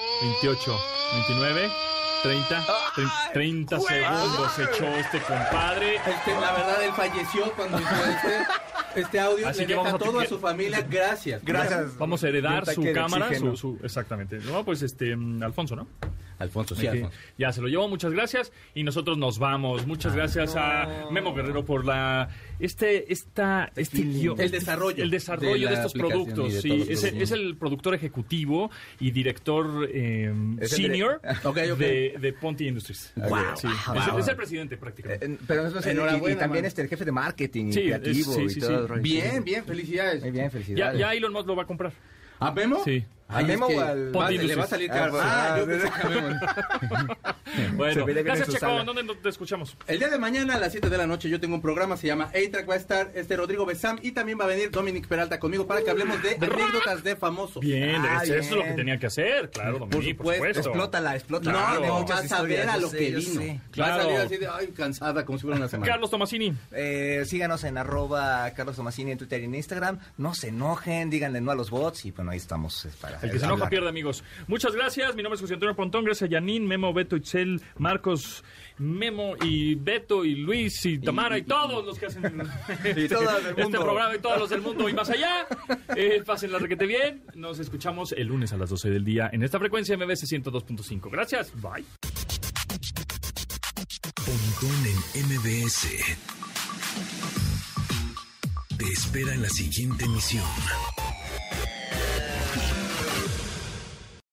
[SPEAKER 2] 28, 29, 30, tre- 30 segundos echó este compadre.
[SPEAKER 3] Este, la verdad, él falleció cuando hizo este, este audio.
[SPEAKER 2] Así
[SPEAKER 3] Le
[SPEAKER 2] que
[SPEAKER 3] deja
[SPEAKER 2] vamos a
[SPEAKER 3] todo a su familia. Gracias.
[SPEAKER 4] Gracias.
[SPEAKER 2] Vamos a heredar su cámara, su, su- exactamente. No, pues este mm, Alfonso, ¿no?
[SPEAKER 3] Alfonso, sí. Alfonso.
[SPEAKER 2] Ya se lo llevo, muchas gracias. Y nosotros nos vamos. Muchas gracias a Memo Guerrero por la este esta este guión-
[SPEAKER 3] El desarrollo
[SPEAKER 2] el desarrollo
[SPEAKER 3] de
[SPEAKER 2] de, estos
[SPEAKER 3] y
[SPEAKER 2] productos.
[SPEAKER 3] de
[SPEAKER 2] Sí, es,
[SPEAKER 3] productos.
[SPEAKER 2] es el productor ejecutivo y director eh,
[SPEAKER 4] Es
[SPEAKER 2] senior
[SPEAKER 3] Ok, ok.
[SPEAKER 2] De, de Ponti Industries.
[SPEAKER 4] Wow.
[SPEAKER 2] Sí,
[SPEAKER 4] Wow.
[SPEAKER 2] es, es el presidente prácticamente.
[SPEAKER 4] Eh, Pero eso es- y- y,
[SPEAKER 3] Enhorabuena,
[SPEAKER 4] también este, el jefe de marketing y
[SPEAKER 2] Sí,
[SPEAKER 4] creativo
[SPEAKER 2] es- sí,
[SPEAKER 4] y
[SPEAKER 2] sí,
[SPEAKER 4] todo.
[SPEAKER 3] Bien, bien, felicidades.
[SPEAKER 4] Muy bien,
[SPEAKER 2] ya,
[SPEAKER 4] felicidades.
[SPEAKER 2] ya Elon Musk lo va a comprar.
[SPEAKER 3] ¿A Memo?
[SPEAKER 2] Sí.
[SPEAKER 4] ¿A Memo o al-
[SPEAKER 3] va- le va a salir
[SPEAKER 4] Ah,
[SPEAKER 3] caro. Ah,
[SPEAKER 4] ah,
[SPEAKER 3] yo pensé que a Memo.
[SPEAKER 2] Bueno, gracias Checo.
[SPEAKER 4] sala.
[SPEAKER 2] ¿En dónde te escuchamos?
[SPEAKER 3] El día de mañana a las 7 de la noche yo tengo un programa, se llama A-Track, va a estar este Rodrigo Besam y también va a venir Dominic Peralta conmigo para que hablemos de anécdotas de famosos.
[SPEAKER 2] Bien,
[SPEAKER 4] Ah,
[SPEAKER 2] eso es lo que tenía que hacer. Claro, Dominique, por
[SPEAKER 3] supuesto.
[SPEAKER 2] supuesto.
[SPEAKER 4] Explótala, explótala.
[SPEAKER 3] No,
[SPEAKER 2] Claro.
[SPEAKER 3] no, vas a ver a lo que vino.
[SPEAKER 2] Claro.
[SPEAKER 3] Va a salir así de, ay, cansada, como si fuera una semana.
[SPEAKER 2] Carlos Tomasini.
[SPEAKER 4] Eh, síganos en arroba Carlos Tomasini en Twitter y en Instagram. No se enojen, díganle no a los bots y bueno, ahí estamos para
[SPEAKER 2] El que se enoja pierde, amigos. Muchas gracias. Mi nombre es José Antonio Pontón. Gracias a Yanin, Memo, Beto, Itzel, Marcos, Memo y Beto y Luis y Tamara y, todos los que hacen este, este programa y todos los del mundo y más allá. Eh, pasen la requete bien. Nos escuchamos el lunes a las 12 del día en esta frecuencia MBS 102.5. Gracias. Bye.
[SPEAKER 1] Pontón en MBS. Te espera en la siguiente emisión.